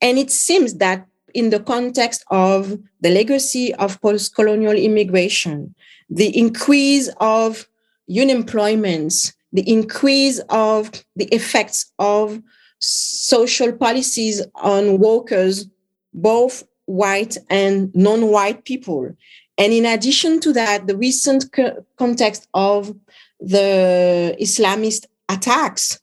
And it seems that in the context of the legacy of post-colonial immigration the increase of unemployment the increase of the effects of social policies on workers both white and non-white people. And in addition to that the recent co- context of the Islamist attacks,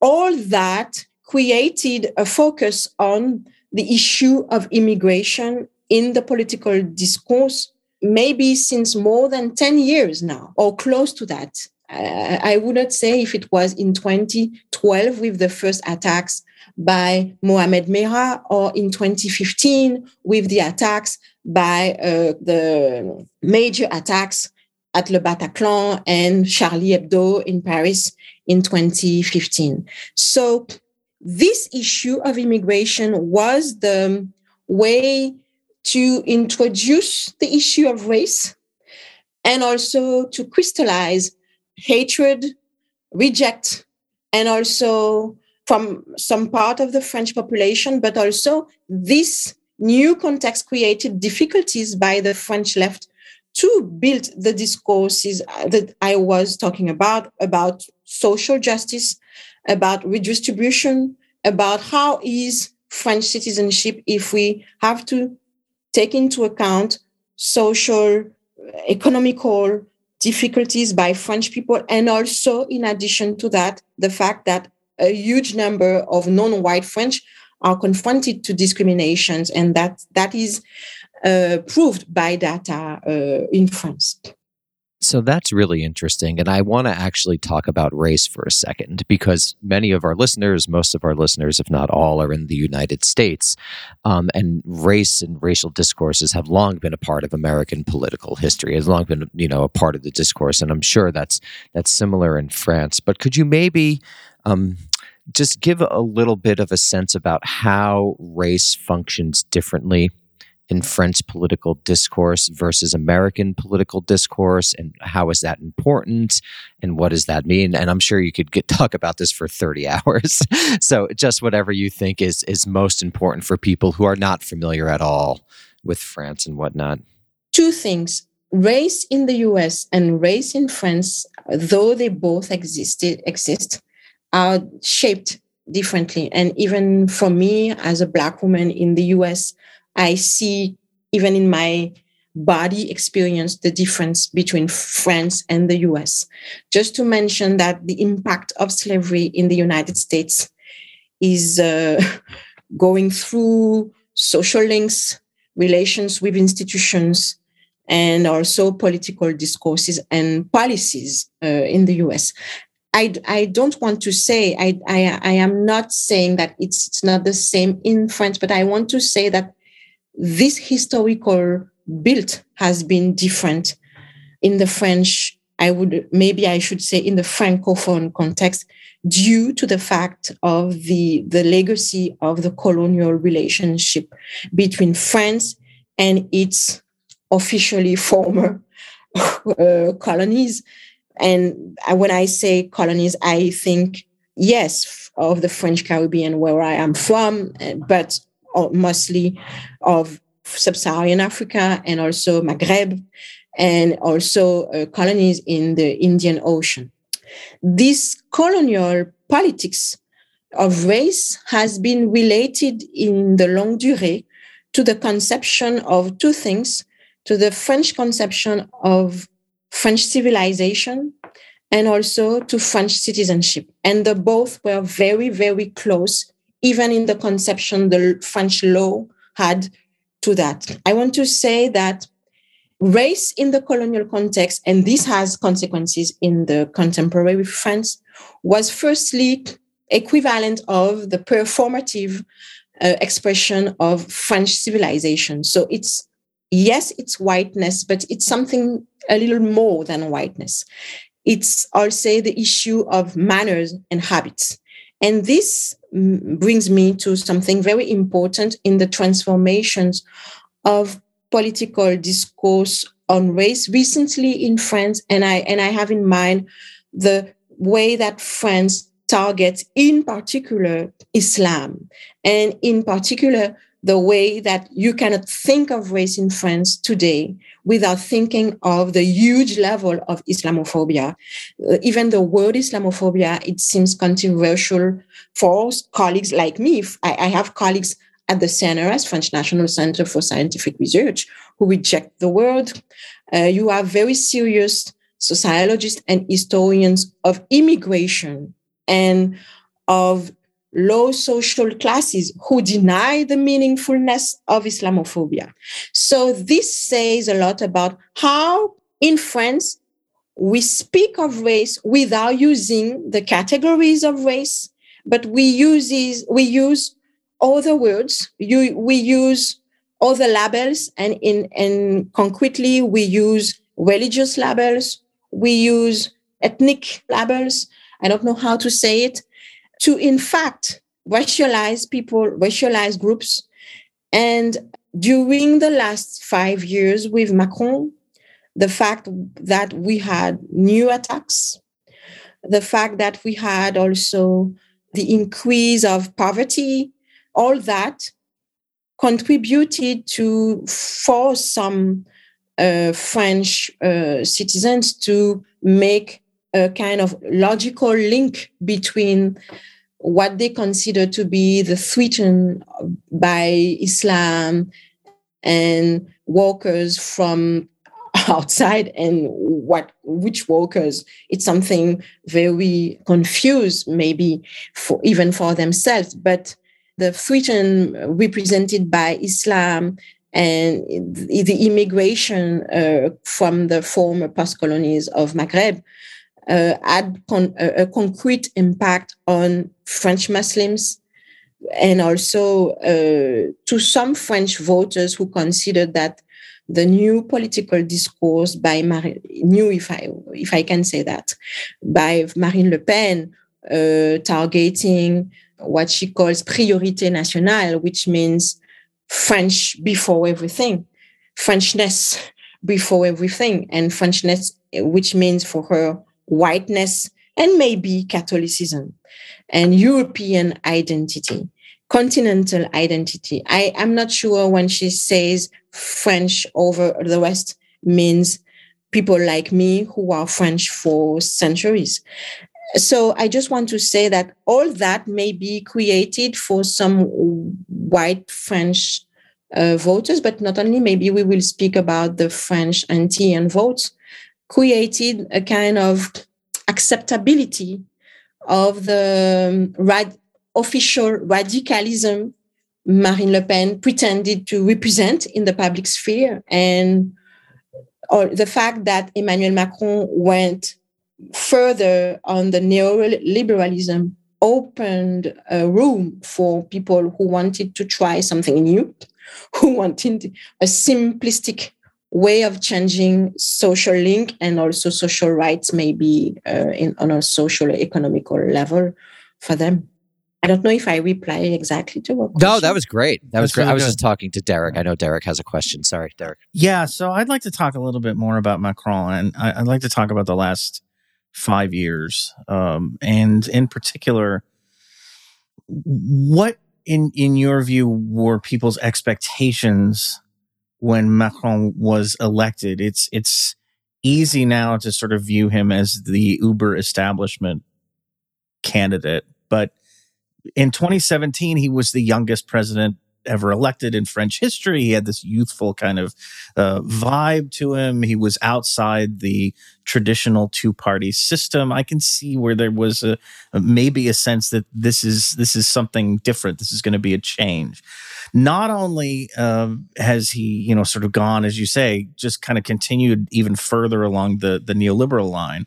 all that created a focus on the issue of immigration in the political discourse, maybe since more than 10 years now, or close to that. I would not say if it was in 2012 with the first attacks by Mohamed Merah or in 2015 with the attacks by uh, the major attacks at Le Bataclan and Charlie Hebdo in Paris in 2015. So this issue of immigration was the way to introduce the issue of race and also to crystallize hatred, reject, and also from some part of the French population, but also this new context created difficulties by the French left to build the discourses that I was talking about, about social justice, about redistribution, about how is French citizenship if we have to take into account social, economical difficulties by French people, and also, in addition to that, the fact that a huge number of non-white French are confronted to discriminations, and that that is uh, proved by data uh, in France. So that's really interesting. And I want to actually talk about race for a second because many of our listeners, most of our listeners, if not all, are in the United States. Um, and race and racial discourses have long been a part of American political history, has long been, you know, a part of the discourse. And I'm sure that's that's similar in France. But could you maybe um, just give a little bit of a sense about how race functions differently in French political discourse versus American political discourse, and how is that important, and what does that mean? And I'm sure you could get, talk about this for 30 hours. so just whatever you think is is most important for people who are not familiar at all with France and whatnot. Two things: race in the U.S. and race in France, though they both existed exist, are shaped differently. And even for me as a black woman in the US, I see even in my body experience the difference between France and the US. Just to mention that the impact of slavery in the United States is uh, going through social links, relations with institutions, and also political discourses and policies uh, in the US. I, I don't want to say I, I I am not saying that it's it's not the same in France, but I want to say that this historical build has been different in the French. I would maybe I should say in the francophone context due to the fact of the the legacy of the colonial relationship between France and its officially former uh, colonies and when I say colonies, I think, yes, of the French Caribbean, where I am from, but mostly of sub Saharan Africa and also Maghreb, and also uh, colonies in the Indian Ocean. This colonial politics of race has been related in the long durée to the conception of two things to the French conception of French civilization and also to French citizenship. And the both were very, very close, even in the conception the French law had to that. I want to say that race in the colonial context, and this has consequences in the contemporary France, was firstly equivalent of the performative uh, expression of French civilization. So it's yes, it's whiteness, but it's something a little more than whiteness. It's also the issue of manners and habits. And this brings me to something very important in the transformations of political discourse on race recently in France. And I, and I have in mind the way that France targets, in particular, Islam, and in particular, the way that you cannot think of race in France today without thinking of the huge level of Islamophobia. Uh, even the word Islamophobia, it seems controversial for colleagues like me. I, I have colleagues at the CNRS, French National Center for Scientific Research, who reject the word. Uh, you have very serious sociologists and historians of immigration and of low social classes who deny the meaningfulness of Islamophobia. So this says a lot about how in France we speak of race without using the categories of race, but we use we use other words, you, we use other labels, and in and concretely we use religious labels, we use ethnic labels. I don't know how to say it, to, in fact, racialize people, racialize groups. And during the last five years with Macron, the fact that we had new attacks, the fact that we had also the increase of poverty, all that contributed to force some uh, French uh, citizens to make a kind of logical link between what they consider to be the threatened by Islam and workers from outside and what which workers. It's something very confused maybe for even for themselves. But the threatened represented by islam and the immigration uh, from the former post colonies of maghreb uh, had con- a, a, concrete impact on French Muslims and also uh, to some French voters who considered that the new political discourse by Marie, new, if I if I can say that, by Marine Le Pen, uh, targeting what she calls priorité nationale, which means French before everything, Frenchness before everything, and Frenchness, which means for her whiteness, and maybe Catholicism and European identity, continental identity. I am not sure when she says French over the West means people like me who are French for centuries. So I just want to say that all that may be created for some white French uh, voters, but not only, maybe we will speak about the French anti-and votes, created a kind of acceptability of the um, rad- official radicalism Marine Le Pen pretended to represent in the public sphere. And or the fact that Emmanuel Macron went further on the neoliberalism opened a room for people who wanted to try something new, who wanted a simplistic way of changing social link and also social rights, maybe uh, in, on a social economical level for them. I don't know if I reply exactly to what. No, that was great. That was That's great. really I was good. just talking to Derek. I know Derek has a question. Sorry, Derek. Yeah, so I'd like to talk a little bit more about Macron, and I, I'd like to talk about the last five years, um, and in particular, what in in your view were people's expectations when Macron was elected? It's it's easy now to sort of view him as the Uber establishment candidate, but in 2017 he was the youngest president ever elected in French history. He had this youthful kind of uh, vibe to him. He was outside the traditional two party system. I can see where there was a, maybe a sense that this is this is something different. This is going to be a change. Not only um, has he, you know, sort of gone, as you say, just kind of continued even further along the the neoliberal line.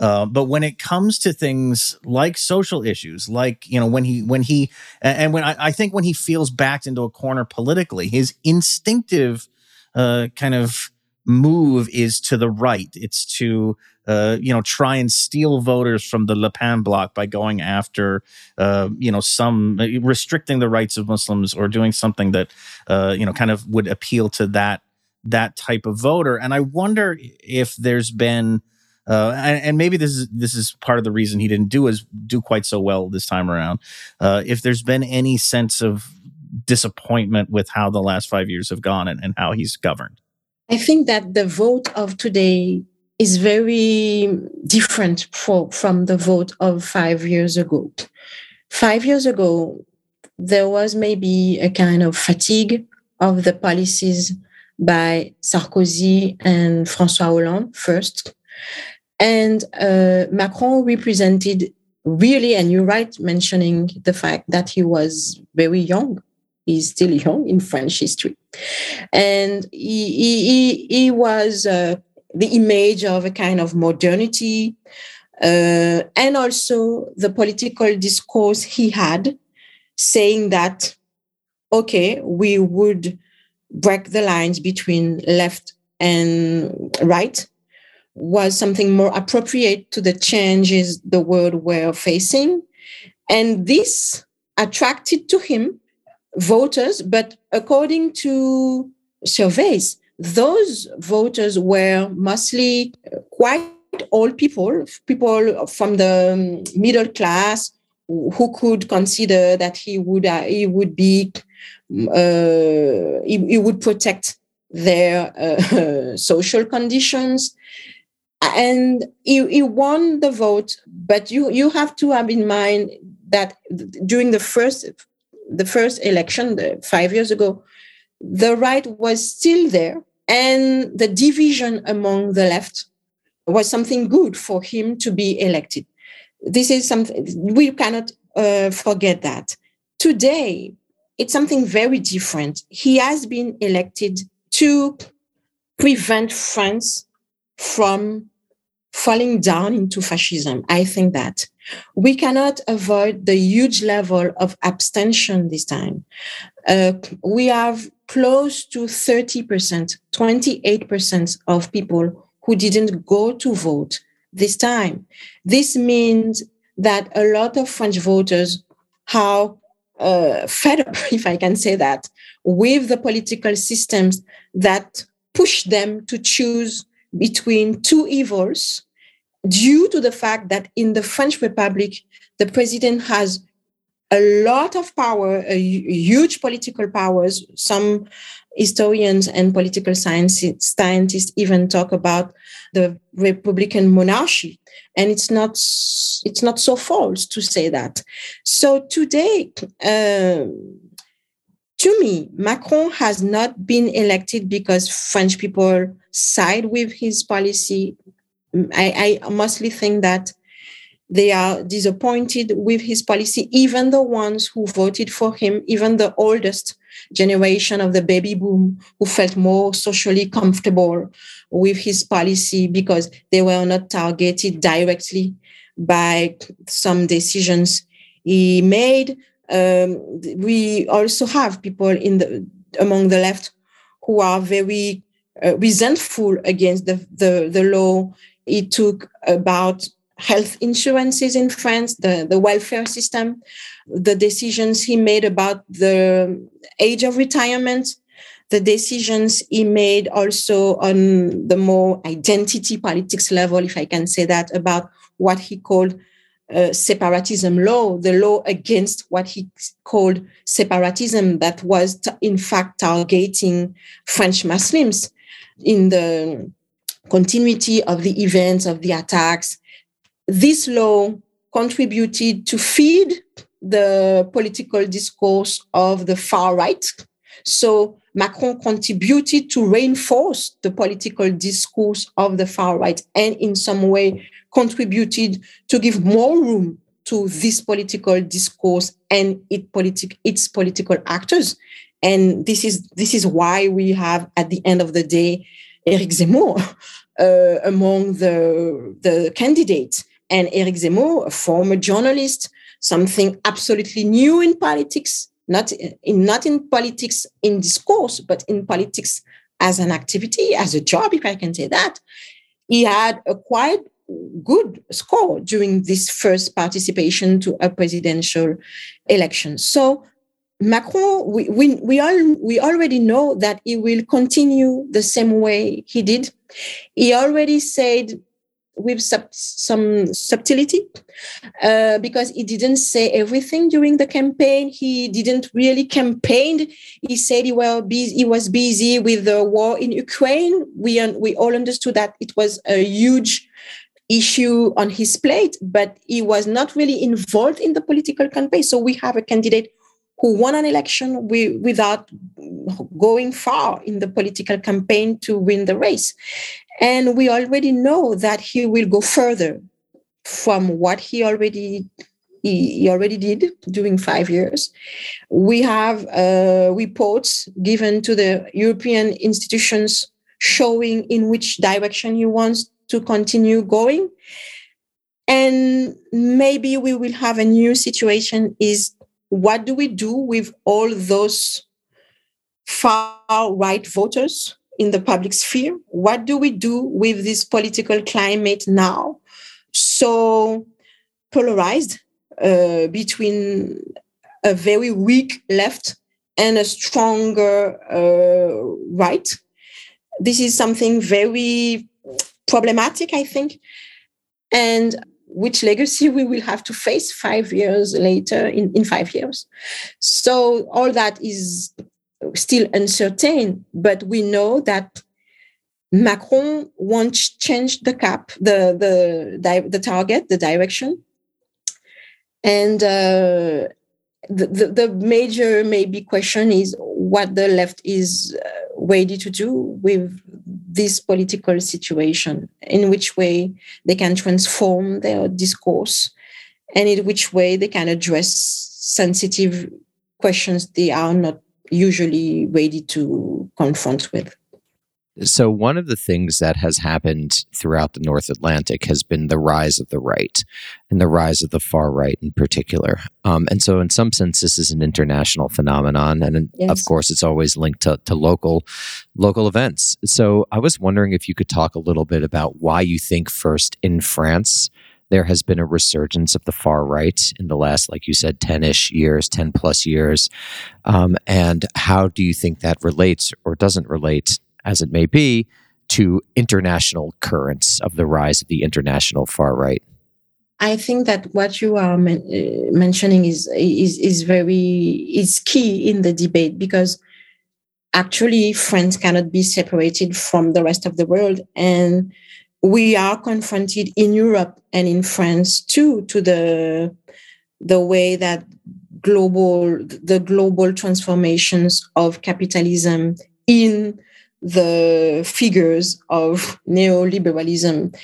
Uh, but when it comes to things like social issues, like you know, when he when he and when I, I think when he feels backed into a corner politically, his instinctive uh, kind of move is to the right. It's to uh, you know try and steal voters from the Le Pen bloc by going after uh, you know some restricting the rights of Muslims or doing something that uh, you know kind of would appeal to that that type of voter. And I wonder if there's been uh, and, and maybe this is this is part of the reason he didn't do as do quite so well this time around. Uh, if there's been any sense of disappointment with how the last five years have gone and, and how he's governed. I think that the vote of today is very different for, from the vote of five years ago. Five years ago, there was maybe a kind of fatigue of the policies by Sarkozy and François Hollande first. And uh, Macron represented really, and you're right mentioning the fact that he was very young. He's still young in French history. And he, he, he, was uh, the image of a kind of modernity uh, and also the political discourse he had saying that, okay, we would break the lines between left and right was something more appropriate to the changes the world were facing. And this attracted to him voters, but according to surveys, those voters were mostly quite old people, people from the middle class who could consider that he would uh, he would be uh, he, he would protect their uh, social conditions and he, won the vote but you you have to have in mind that during the first the first election the, five years ago the right was still there and the division among the left was something good for him to be elected. This is something we cannot uh, forget that. Today it's something very different. He has been elected to prevent france from falling down into fascism. I think that we cannot avoid the huge level of abstention this time. Uh, we have close to 30%, 28% of people who didn't go to vote this time. This means that a lot of French voters are uh, fed up, if I can say that, with the political systems that push them to choose between two evils due to the fact that in the French Republic, the president has a lot of power, a huge political powers. Some historians and political scientists, even talk about the Republican monarchy. And it's not, it's not so false to say that. So today, um, to me, Macron has not been elected because French people side with his policy. I, I mostly think that they are disappointed with his policy, even the ones who voted for him, even the oldest generation of the baby boom who felt more socially comfortable with his policy because they were not targeted directly by some decisions he made. Um, we also have people in the among the left who are very uh, resentful against the, the, the law. He took about health insurances in France, the, the welfare system, the decisions he made about the age of retirement, the decisions he made also on the more identity politics level, if I can say that, about what he called uh, separatism law, the law against what he called separatism, that was t- in fact targeting French Muslims in the continuity of the events of the attacks. This law contributed to feed the political discourse of the far right. So Macron contributed to reinforce the political discourse of the far right and in some way contributed to give more room to this political discourse and it politic, its political actors. And this is this is why we have at the end of the day Eric Zemmour uh, among the, the candidates. And Eric Zemmour, a former journalist, something absolutely new in politics, not in, not in politics in discourse, but in politics as an activity, as a job, if I can say that. He had a quite good score during this first participation to a presidential election. So Macron, we, we, we, all, we already know that he will continue the same way he did. He already said with sub, some subtlety uh, because he didn't say everything during the campaign. He didn't really campaign. He said he, well, busy, he was busy with the war in Ukraine. We, we all understood that it was a huge issue on his plate, but he was not really involved in the political campaign. So we have a candidate who won an election without going far in the political campaign to win the race. And we already know that he will go further from what he already he, he already did during five years. We have uh, reports given to the European institutions showing in which direction he wants to continue going. And maybe we will have a new situation is what do we do with all those far right voters in the public sphere? What do we do with this political climate now? So polarized uh, between a very weak left and a stronger uh, right. This is something very problematic, I think. And which legacy we will have to face five years later in, in five years. So all that is still uncertain, but we know that Macron wants change the cap, the the the target, the direction, and uh, the, the, the major maybe question is what the left is uh, ready to do with this political situation, in which way they can transform their discourse, and in which way they can address sensitive questions they are not usually ready to confront with. So, one of the things that has happened throughout the North Atlantic has been the rise of the right and the rise of the far right in particular. Um, and so, in some sense, this is an international phenomenon. And yes. of course, it's always linked to, to local, local events. So, I was wondering if you could talk a little bit about why you think, first, in France, there has been a resurgence of the far right in the last, like you said, 10 ish years, 10 plus years. Um, and how do you think that relates or doesn't relate as it may be, to international currents of the rise of the international far right? I think that what you are men- uh, mentioning is, is is very is key in the debate because actually France cannot be separated from the rest of the world, and we are confronted in Europe and in France too to the the way that global the global transformations of capitalism in the figures of neoliberalism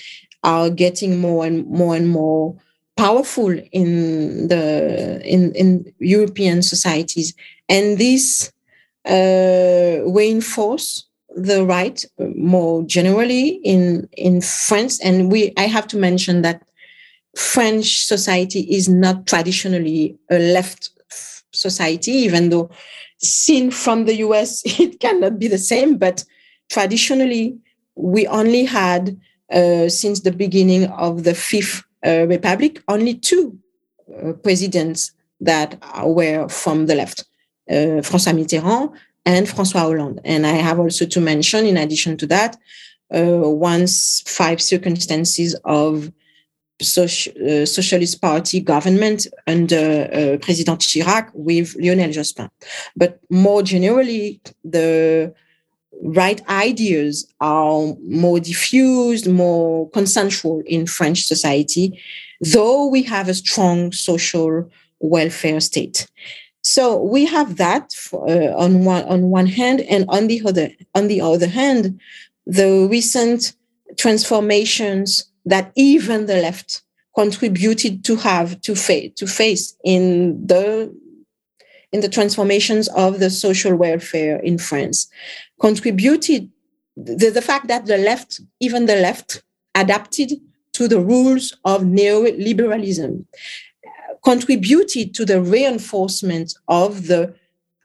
are getting more and more and more powerful in the in, in European societies. And this uh, reinforce the right more generally in in France. And we, I have to mention that French society is not traditionally a left society, even though seen from the US it cannot be the same. But traditionally, we only had uh, since the beginning of the Fifth uh, Republic only two uh, presidents that were from the left, uh, François Mitterrand and François Hollande. And I have also to mention, in addition to that, uh, once five circumstances of Socialist Party government under uh, President Chirac with Lionel Jospin. But more generally, the right ideas are more diffused, more consensual in French society, though we have a strong social welfare state. So we have that for, uh, on one on one hand, and on the other on the other hand, the recent transformations that even the left contributed to have to face to face in the in the transformations of the social welfare in France contributed the, the fact that the left even the left adapted to the rules of neoliberalism contributed to the reinforcement of the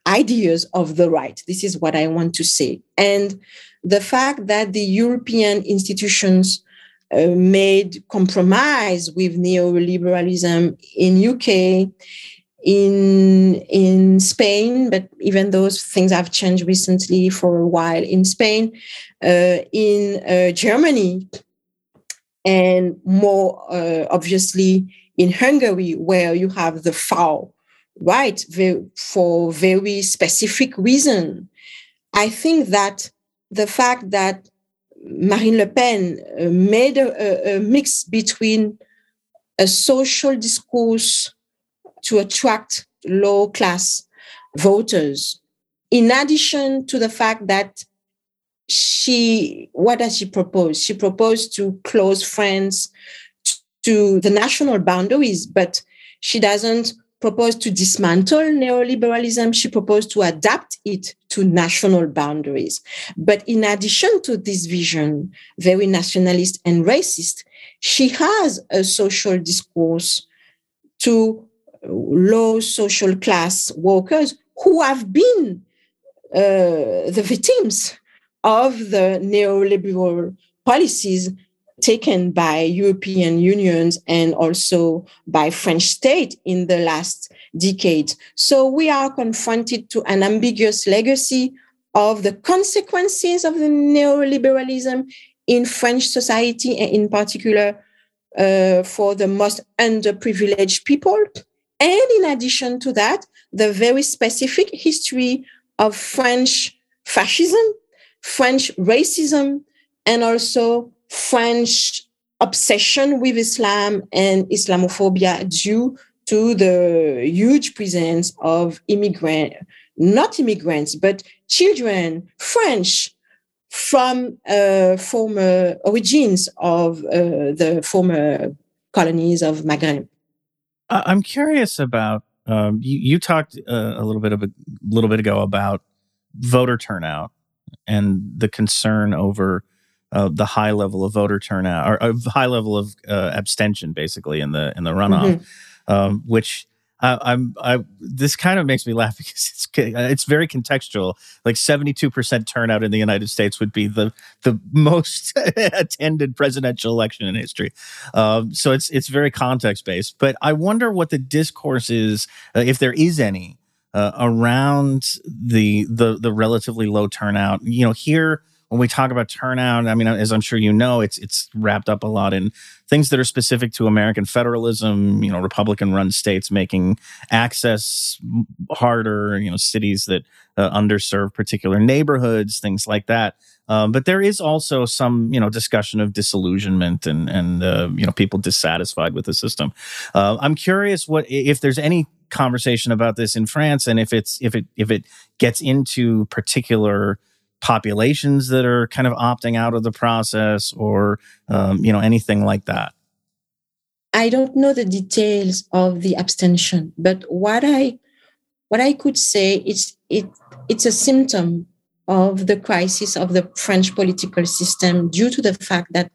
ideas of the right. This is what I want to say. And the fact that the European institutions uh, made compromise with neoliberalism in UK, in in Spain, but even those things have changed recently for a while in Spain, uh, in uh, Germany, and more uh, obviously in Hungary, where you have the far right for very specific reason. I think that the fact that Marine Le Pen uh, made a, a, mix between a social discourse to attract low class voters, in addition to the fact that she, what does she propose? She proposed to close France to the national boundaries, but she doesn't propose to dismantle neoliberalism. She proposed to adapt it to national boundaries. But in addition to this vision, very nationalist and racist, she has a social discourse to low social class workers who have been uh, the victims of the neoliberal policies taken by European unions and also by French state in the last decade. So we are confronted to an ambiguous legacy of the consequences of the neoliberalism in French society, and in particular uh, for the most underprivileged people. And in addition to that, the very specific history of French fascism, French racism, and also French obsession with Islam and Islamophobia due to the huge presence of immigrant, not immigrants, but children, French from uh, former origins of uh, the former colonies of Maghreb. I'm curious about um, you, you, talked uh, a little bit of a little bit ago about voter turnout and the concern over uh, the high level of voter turnout or, a high level of uh, abstention, basically in the in the runoff, mm-hmm. um, which I, am I this kind of makes me laugh because it's it's very contextual. Like 72 percent turnout in the United States would be the the most attended presidential election in history. Um, so it's it's very context based. But I wonder what the discourse is, uh, if there is any, uh, around the the the relatively low turnout. You know, here when we talk about turnout, I mean, as I'm sure you know, it's it's wrapped up a lot in things that are specific to American federalism. You know, Republican-run states making access harder. You know, cities that uh, underserve particular neighborhoods, things like that. Um, but there is also some, you know, discussion of disillusionment and and uh, you know people dissatisfied with the system. Uh, I'm curious what if there's any conversation about this in France, and if it's if it if it gets into particular populations that are kind of opting out of the process or um, you know anything like that? I don't know the details of the abstention but what i what i could say is it it's a symptom of the crisis of the French political system due to the fact that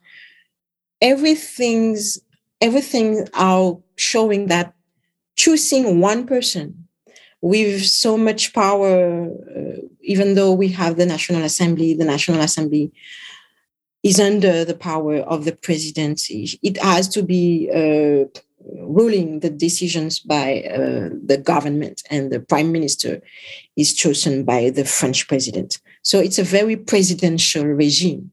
everything's everything are showing that choosing one person with so much power, uh, even though we have the National Assembly, the National Assembly is under the power of the presidency. It has to be uh, ruling the decisions by uh, the government, and the prime minister is chosen by the French president. So it's a very presidential regime.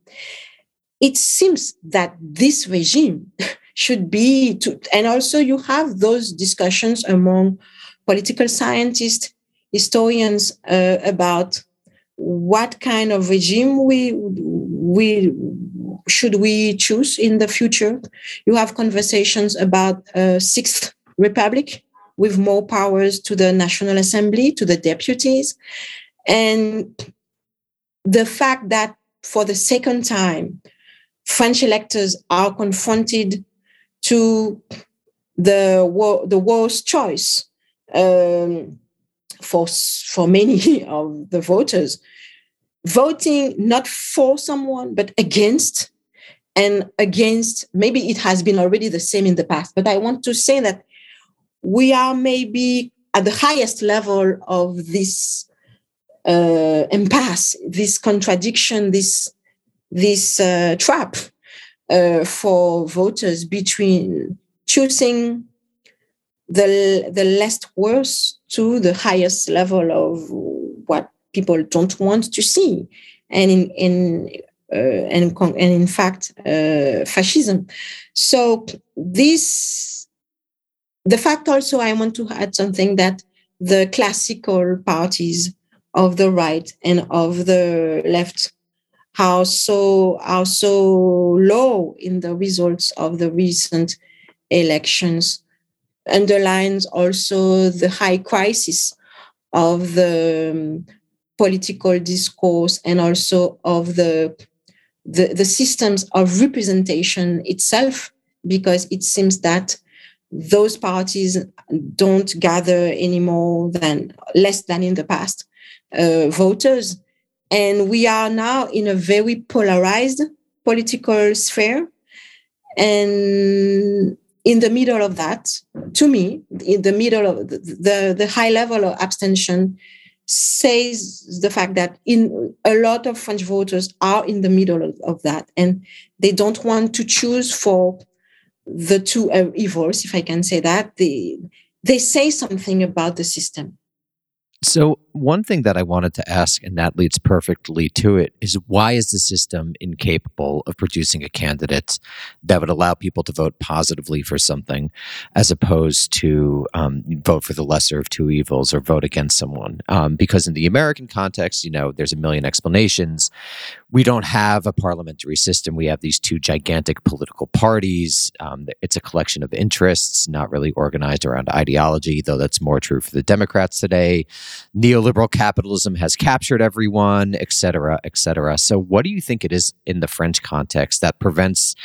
It seems that this regime should be to, and also you have those discussions among political scientists, historians uh, about what kind of regime we we should we choose in the future. You have conversations about a sixth republic with more powers to the National Assembly, to the deputies, and the fact that for the second time, French electors are confronted to the the worst choice um, for for many of the voters, voting not for someone but against, and against. Maybe it has been already the same in the past, but I want to say that we are maybe at the highest level of this uh, impasse, this contradiction, this this uh, trap uh, for voters between choosing the the less worse to the highest level of what people don't want to see, and in in uh, and and in fact uh, fascism. So this the fact also I want to add something that the classical parties of the right and of the left are so are so low in the results of the recent elections underlines also the high crisis of the um, political discourse and also of the, the the systems of representation itself because it seems that those parties don't gather any more than less than in the past uh, voters. And we are now in a very polarized political sphere. And in the middle of that, to me, in the middle of the, the, the high level of abstention says the fact that in a lot of French voters are in the middle of, of that and they don't want to choose for the two uh, evils, if I can say that. They, they say something about the system so, one thing that I wanted to ask, and that leads perfectly to it, is why is the system incapable of producing a candidate that would allow people to vote positively for something as opposed to um, vote for the lesser of two evils or vote against someone? Um, because in the American context, you know, there's a million explanations. We don't have a parliamentary system. We have these two gigantic political parties. Um, it's a collection of interests, not really organized around ideology, though that's more true for the Democrats today neoliberal capitalism has captured everyone, et cetera, et cetera. So, what do you think it is in the French context that prevents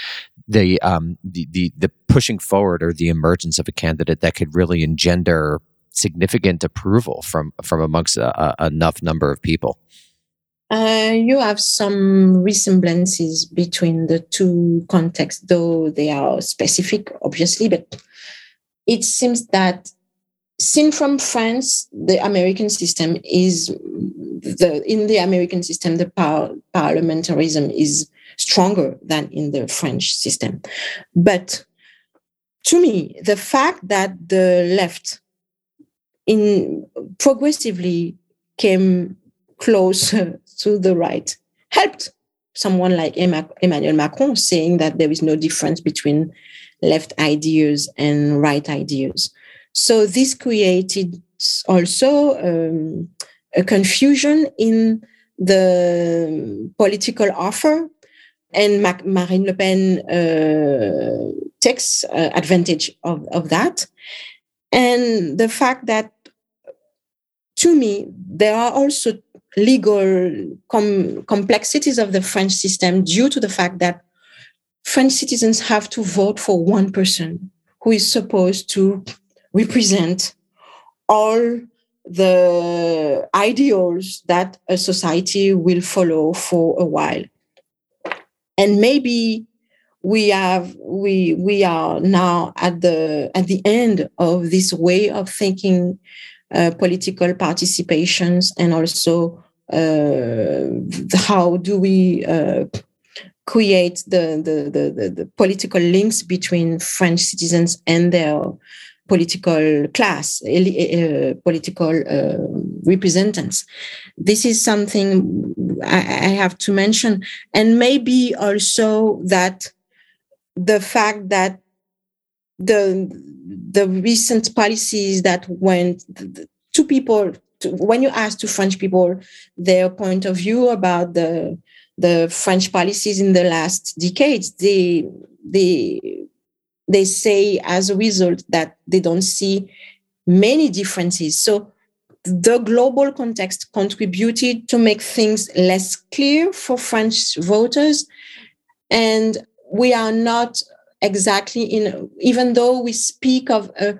the um, the, the the pushing forward or the emergence of a candidate that could really engender significant approval from from amongst a, a, enough number of people? Uh, you have some resemblances between the two contexts, though they are specific, obviously. But it seems that seen from France, the American system is the in the American system the par- parliamentarism is stronger than in the French system. But to me, the fact that the left in progressively came closer to the right helped someone like Emmanuel Macron saying that there is no difference between left ideas and right ideas. So this created also um, a confusion in the political offer, and Mac- Marine Le Pen uh, takes uh, advantage of, of that. And the fact that, to me, there are also legal com- complexities of the French system due to the fact that French citizens have to vote for one person who is supposed to represent all the ideals that a society will follow for a while. And maybe we have we we are now at the at the end of this way of thinking uh, political participations and also how do we uh, create the, the, the, the, political links between French citizens and their political class, uh, political uh, representatives. This is something I, I, have to mention. And maybe also that the fact that the the recent policies that went to people to, when you ask to French people their point of view about the the French policies in the last decades, they they they say as a result that they don't see many differences. So the global context contributed to make things less clear for French voters. And we are not exactly in, even though we speak of a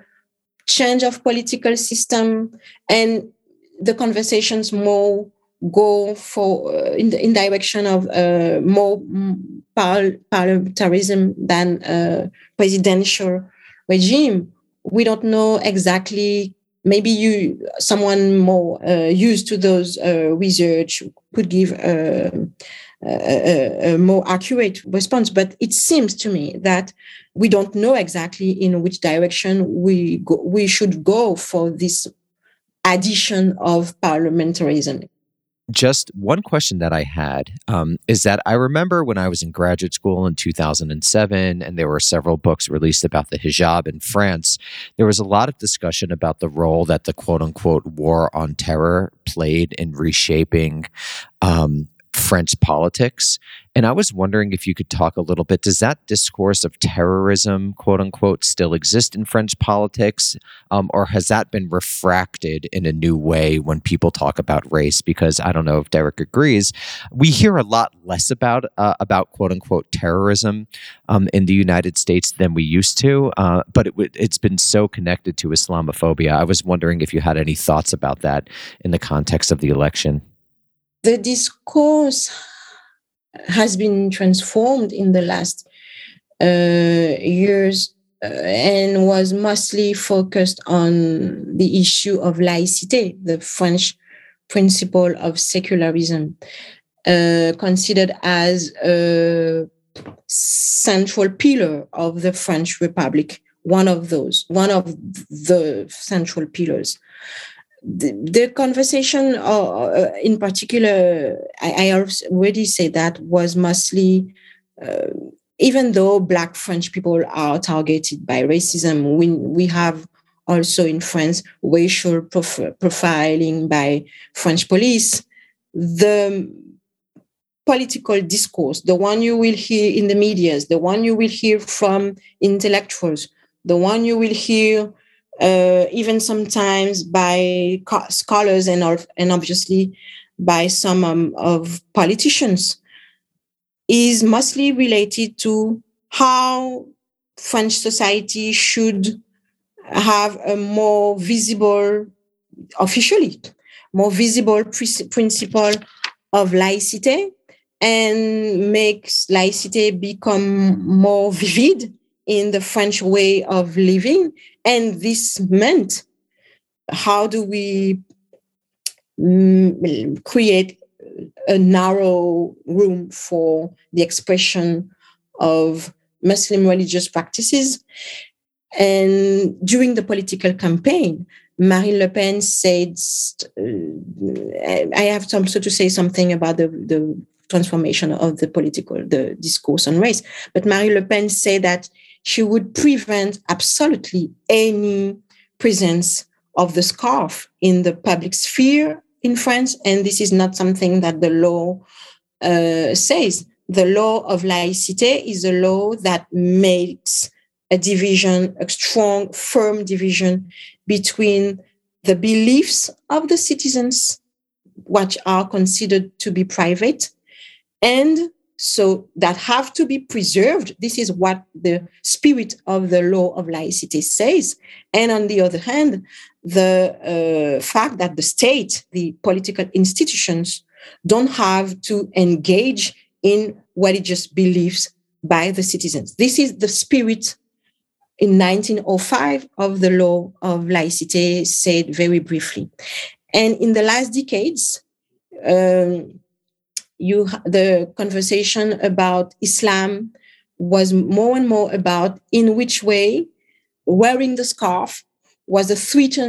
change of political system and the conversations more go for uh, in the in direction of uh, more par- parliamentarism than a presidential regime. We don't know exactly. Maybe you, someone more uh, used to those uh, research, could give a, a, a, more accurate response. But it seems to me that we don't know exactly in which direction we go, we should go for this addition of parliamentarism just one question that I had um, is that I remember when I was in graduate school in 2007, and there were several books released about the hijab in France. There was a lot of discussion about the role that the quote unquote war on terror played in reshaping um, French politics. And I was wondering if you could talk a little bit. Does that discourse of terrorism, quote unquote, still exist in French politics? Um, or has that been refracted in a new way when people talk about race? Because I don't know if Derek agrees. We hear a lot less about, uh, about quote unquote terrorism um, in the United States than we used to. Uh, but it, it's been so connected to Islamophobia. I was wondering if you had any thoughts about that in the context of the election the discourse has been transformed in the last uh, years uh, and was mostly focused on the issue of laïcité, the French principle of secularism, uh, considered as a central pillar of the French Republic, one of those, one of the central pillars the, conversation uh, uh, in particular I, I, already say that was mostly uh, even though black french people are targeted by racism we, we have also in france racial prof- profiling by french police. The political discourse the one you will hear in the medias the one you will hear from intellectuals the one you will hear uh, even sometimes by scholars and, and obviously by some um, of politicians, is mostly related to how French society should have a more visible, officially, more visible principle of laicity and makes laicity become more vivid in the French way of living. And this meant how do we mm, create a narrow room for the expression of Muslim religious practices. And during the political campaign, Marine Le Pen said, I have also to say something about the, the transformation of the political, the discourse on race. But Marine Le Pen said that she would prevent absolutely any presence of the scarf in the public sphere in France. And this is not something that the law uh, says. The law of laïcité is a law that makes a division, a strong, firm division between the beliefs of the citizens, which are considered to be private, and so that have to be preserved. This is what the spirit of the law of laicity says. And on the other hand, the uh, fact that the state, the political institutions, don't have to engage in what it just believes by the citizens. This is the spirit in 1905 of the law of laïcité said very briefly. And in the last decades, um, you the conversation about Islam was more and more about in which way wearing the scarf was a threat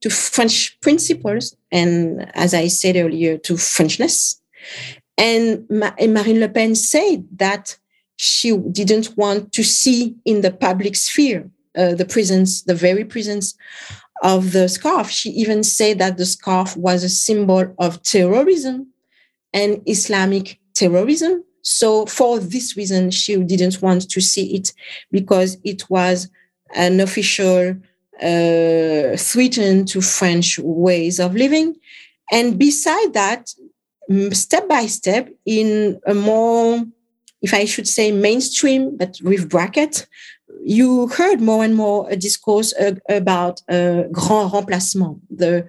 to French principles and, as I said earlier, to Frenchness. And, Marine Le Pen said that she didn't want to see in the public sphere uh, the presence, the very presence of the scarf. She even said that the scarf was a symbol of terrorism and Islamic terrorism. So, for this reason, she didn't want to see it because it was an official uh, threat to French ways of living. And beside that, step by step, in a more if I should say mainstream, but with bracket, you heard more and more a discourse uh, about uh, grand remplacement, the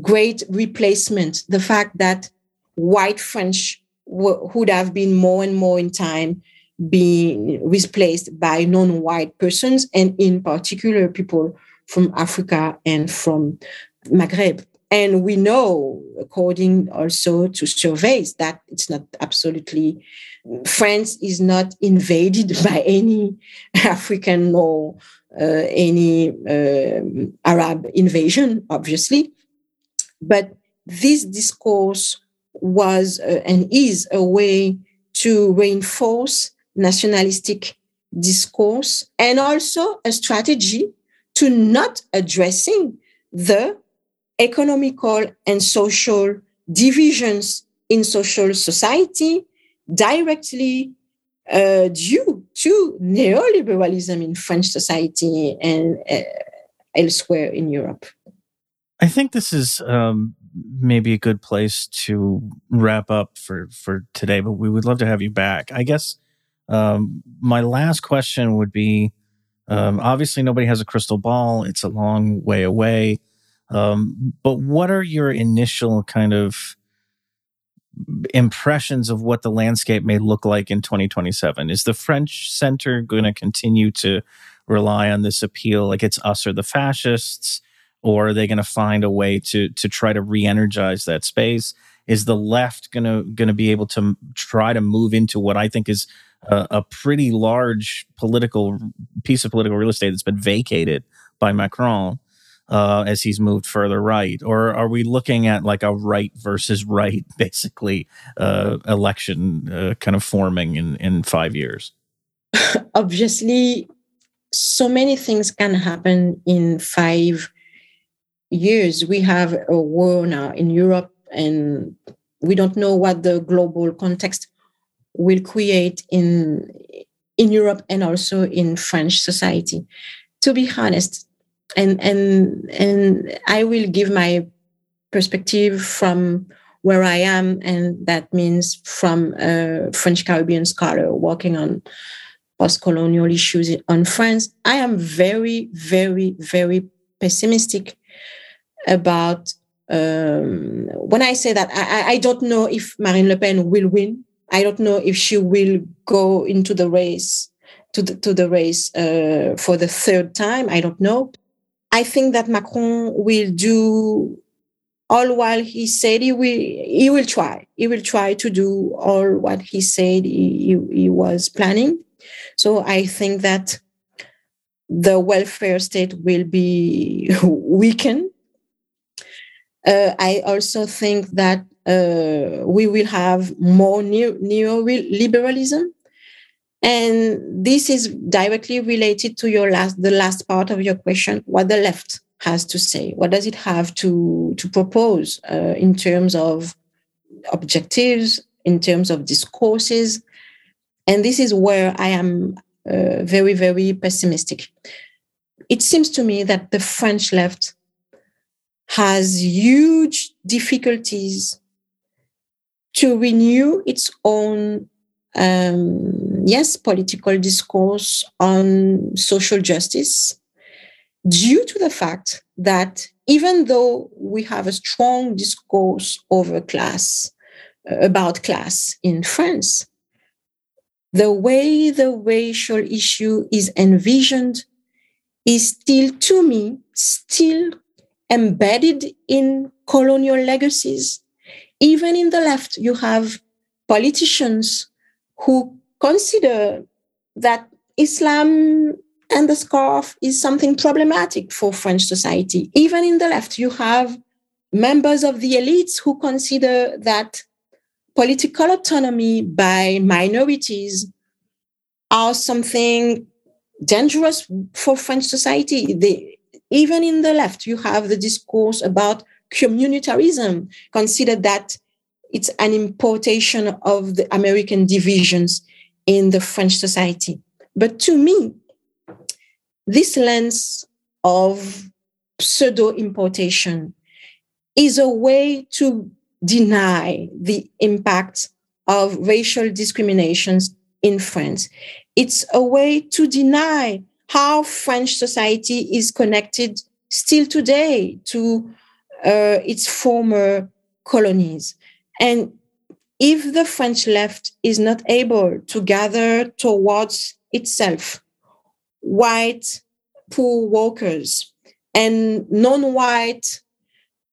great replacement, the fact that white French would have been more and more in time being replaced by non-white persons, and in particular people from Africa and from Maghreb. And we know, according also to surveys, that it's not absolutely France is not invaded by any African or uh, any uh, Arab invasion, obviously. But this discourse was uh, and is a way to reinforce nationalistic discourse and also a strategy to not addressing the economical and social divisions in social society directly uh, due to neoliberalism in French society and uh, elsewhere in Europe. I think this is um, maybe a good place to wrap up for for today, but we would love to have you back. I guess um, my last question would be: um, obviously, nobody has a crystal ball; it's a long way away. Um, but what are your initial kind of impressions of what the landscape may look like in 2027? Is the French center going to continue to rely on this appeal like it's us or the fascists? Or are they going to find a way to to try to re-energize that space? Is the left going to going to be able to try to move into what I think is a, a pretty large political piece of political real estate that's been vacated by Macron? uh, as he's moved further right, or are we looking at like a right versus right, basically, uh, election uh, kind of forming in in five years? Obviously, so many things can happen in five years. We have a war now in Europe, and we don't know what the global context will create in in Europe and also in French society. To be honest, and and and I will give my perspective from where I am, and that means from a French Caribbean scholar working on post-colonial issues on France. I am very, very, very pessimistic about. Um, when I say that, I, I don't know if Marine Le Pen will win. I don't know if she will go into the race to the, to the race uh, for the third time. I don't know. I think that Macron will do all while he said he will he will try he will try to do all what he said he, he, he was planning so i think that the welfare state will be weakened uh, i also think that uh, we will have more neo- neoliberalism. And this is directly related to your last the last part of your question what the left has to say. What does it have to to propose uh, in terms of objectives in terms of discourses? And this is where i am uh, very very pessimistic. It seems to me that the french left has huge difficulties to renew its own um, yes, political discourse on social justice due to the fact that even though we have a strong discourse over class, uh, about class in France, the way the racial issue is envisioned is still, to me, still embedded in colonial legacies. Even in the left, you have politicians who consider that Islam and the scarf is something problematic for French society. Even in the left, you have members of the elites who consider that political autonomy by minorities are something dangerous for French society. They, even in the left, you have the discourse about communitarism, consider that it's an importation of the American divisions in the French society. But to me, this lens of pseudo importation is a way to deny the impact of racial discriminations in France. It's a way to deny how French society is connected still today to uh, its former colonies. And if the French left is not able to gather towards itself white poor workers and non-white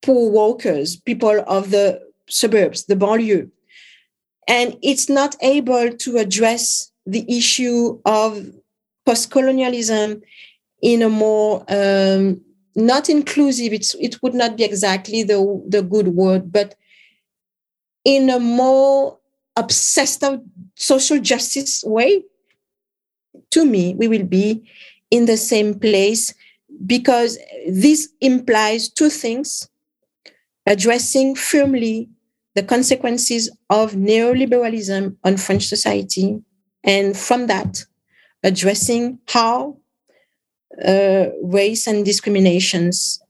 poor workers, people of the suburbs, the banlieue. And it's not able to address the issue of post-colonialism in a more um, not inclusive, it's, it would not be exactly the, the good word, but in a more obsessed of social justice way, to me, we will be in the same place because this implies two things addressing firmly the consequences of neoliberalism on French society, and from that, addressing how uh, race and discriminations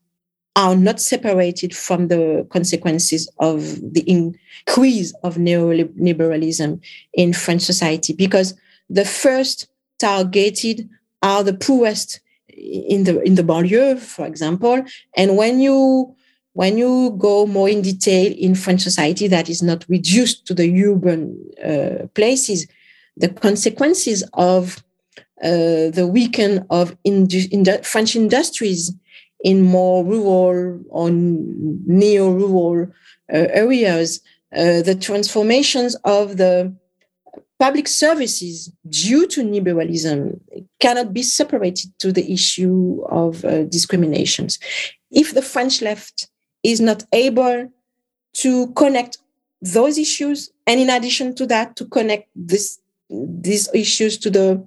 are not separated from the consequences of the increase of neoliberalism in French society. Because the first targeted are the poorest in the in the banlieue, for example. And when you when you go more in detail in French society that is not reduced to the urban uh, places, the consequences of uh, the weaken of indu- French industries in more rural or neo-rural uh, areas, uh, the transformations of the public services due to liberalism cannot be separated to the issue of uh, discriminations. If the French left is not able to connect those issues, and in addition to that, to connect this, these issues to the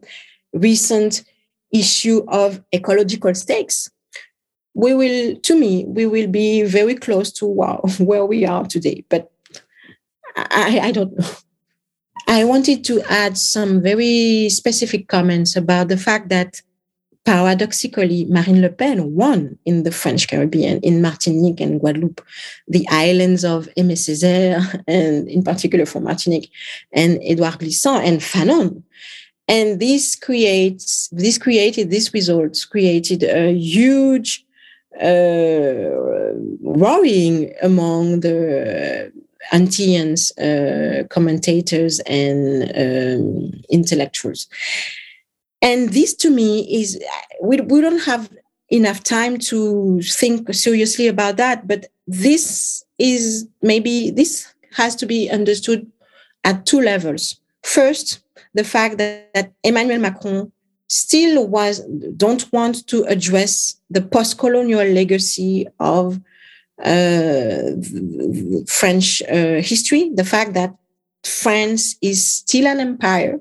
recent issue of ecological stakes, we will, to me, we will be very close to where we are today. But I, I don't know. I wanted to add some very specific comments about the fact that paradoxically, Marine Le Pen won in the French Caribbean, in Martinique and Guadeloupe, the islands of Aimé Césaire, and in particular for Martinique, and Edouard Glissant and Fanon. And this creates, this created, these results created a huge uh, worrying among the Antillans uh, commentators and um, intellectuals. And this to me is, we, we don't have enough time to think seriously about that, but this is maybe, this has to be understood at two levels. First, the fact that, that Emmanuel Macron still was don't want to address the post-colonial legacy of uh, French uh, history, the fact that France is still an empire.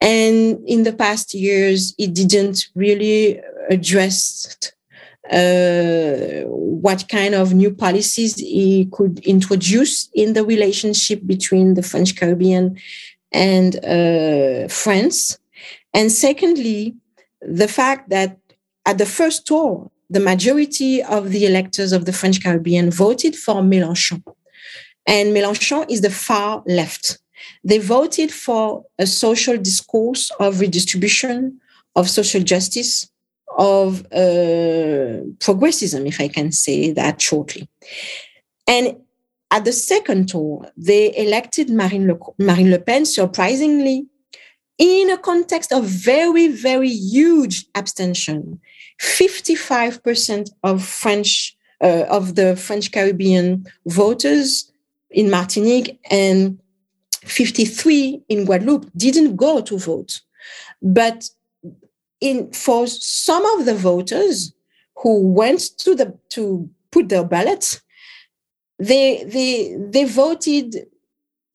And in the past years, it didn't really address uh, what kind of new policies he could introduce in the relationship between the French Caribbean and uh, France. And secondly, the fact that at the first tour, the majority of the electors of the French Caribbean voted for Mélenchon. And Mélenchon is the far left. They voted for a social discourse of redistribution, of social justice, of uh, progressism, if I can say that shortly. And at the second tour, they elected Marine Le, Marine Le Pen, surprisingly, in a context of very, very huge abstention. 55% of French uh, of the French Caribbean voters in Martinique and 53 in Guadeloupe didn't go to vote. But in for some of the voters who went to the to put their ballots, they they they voted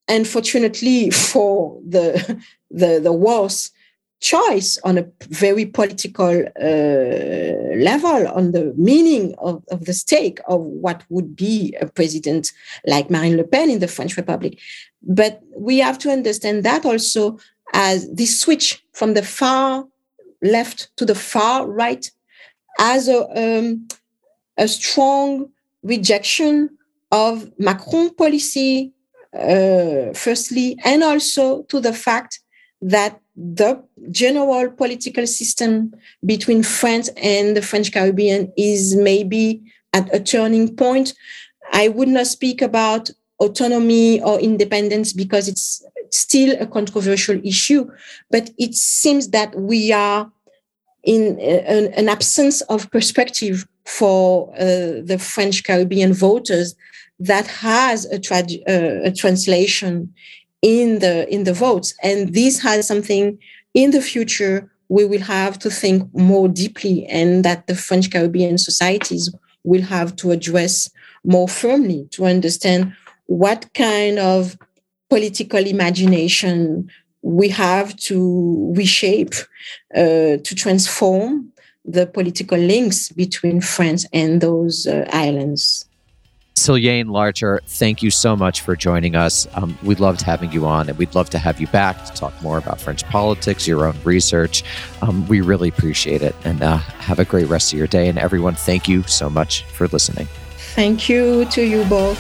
unfortunately for the the the worst choice on a very political uh, level on the meaning of, of the stake of what would be a president like Marine Le Pen in the French Republic. But we have to understand that also as this switch from the far left to the far right as a, um, a strong rejection of Macron policy, uh, firstly, and also to the fact that the general political system between France and the French Caribbean is maybe at a turning point. I would not speak about autonomy or independence because it's still a controversial issue, but it seems that we are in an, an absence of perspective for uh, the French Caribbean voters that has a, tra- uh, a translation in the in the votes. And this has something in the future we will have to think more deeply and that the french caribbean societies will have to address more firmly to understand what kind of political imagination we have to reshape uh, to transform the political links between france and those uh, islands Silyane Larcher, thank you so much for joining us. Um, we loved having you on, and we'd love to have you back to talk more about French politics, your own research. Um, we really appreciate it, and uh, have a great rest of your day. And everyone, thank you so much for listening. Thank you to you both.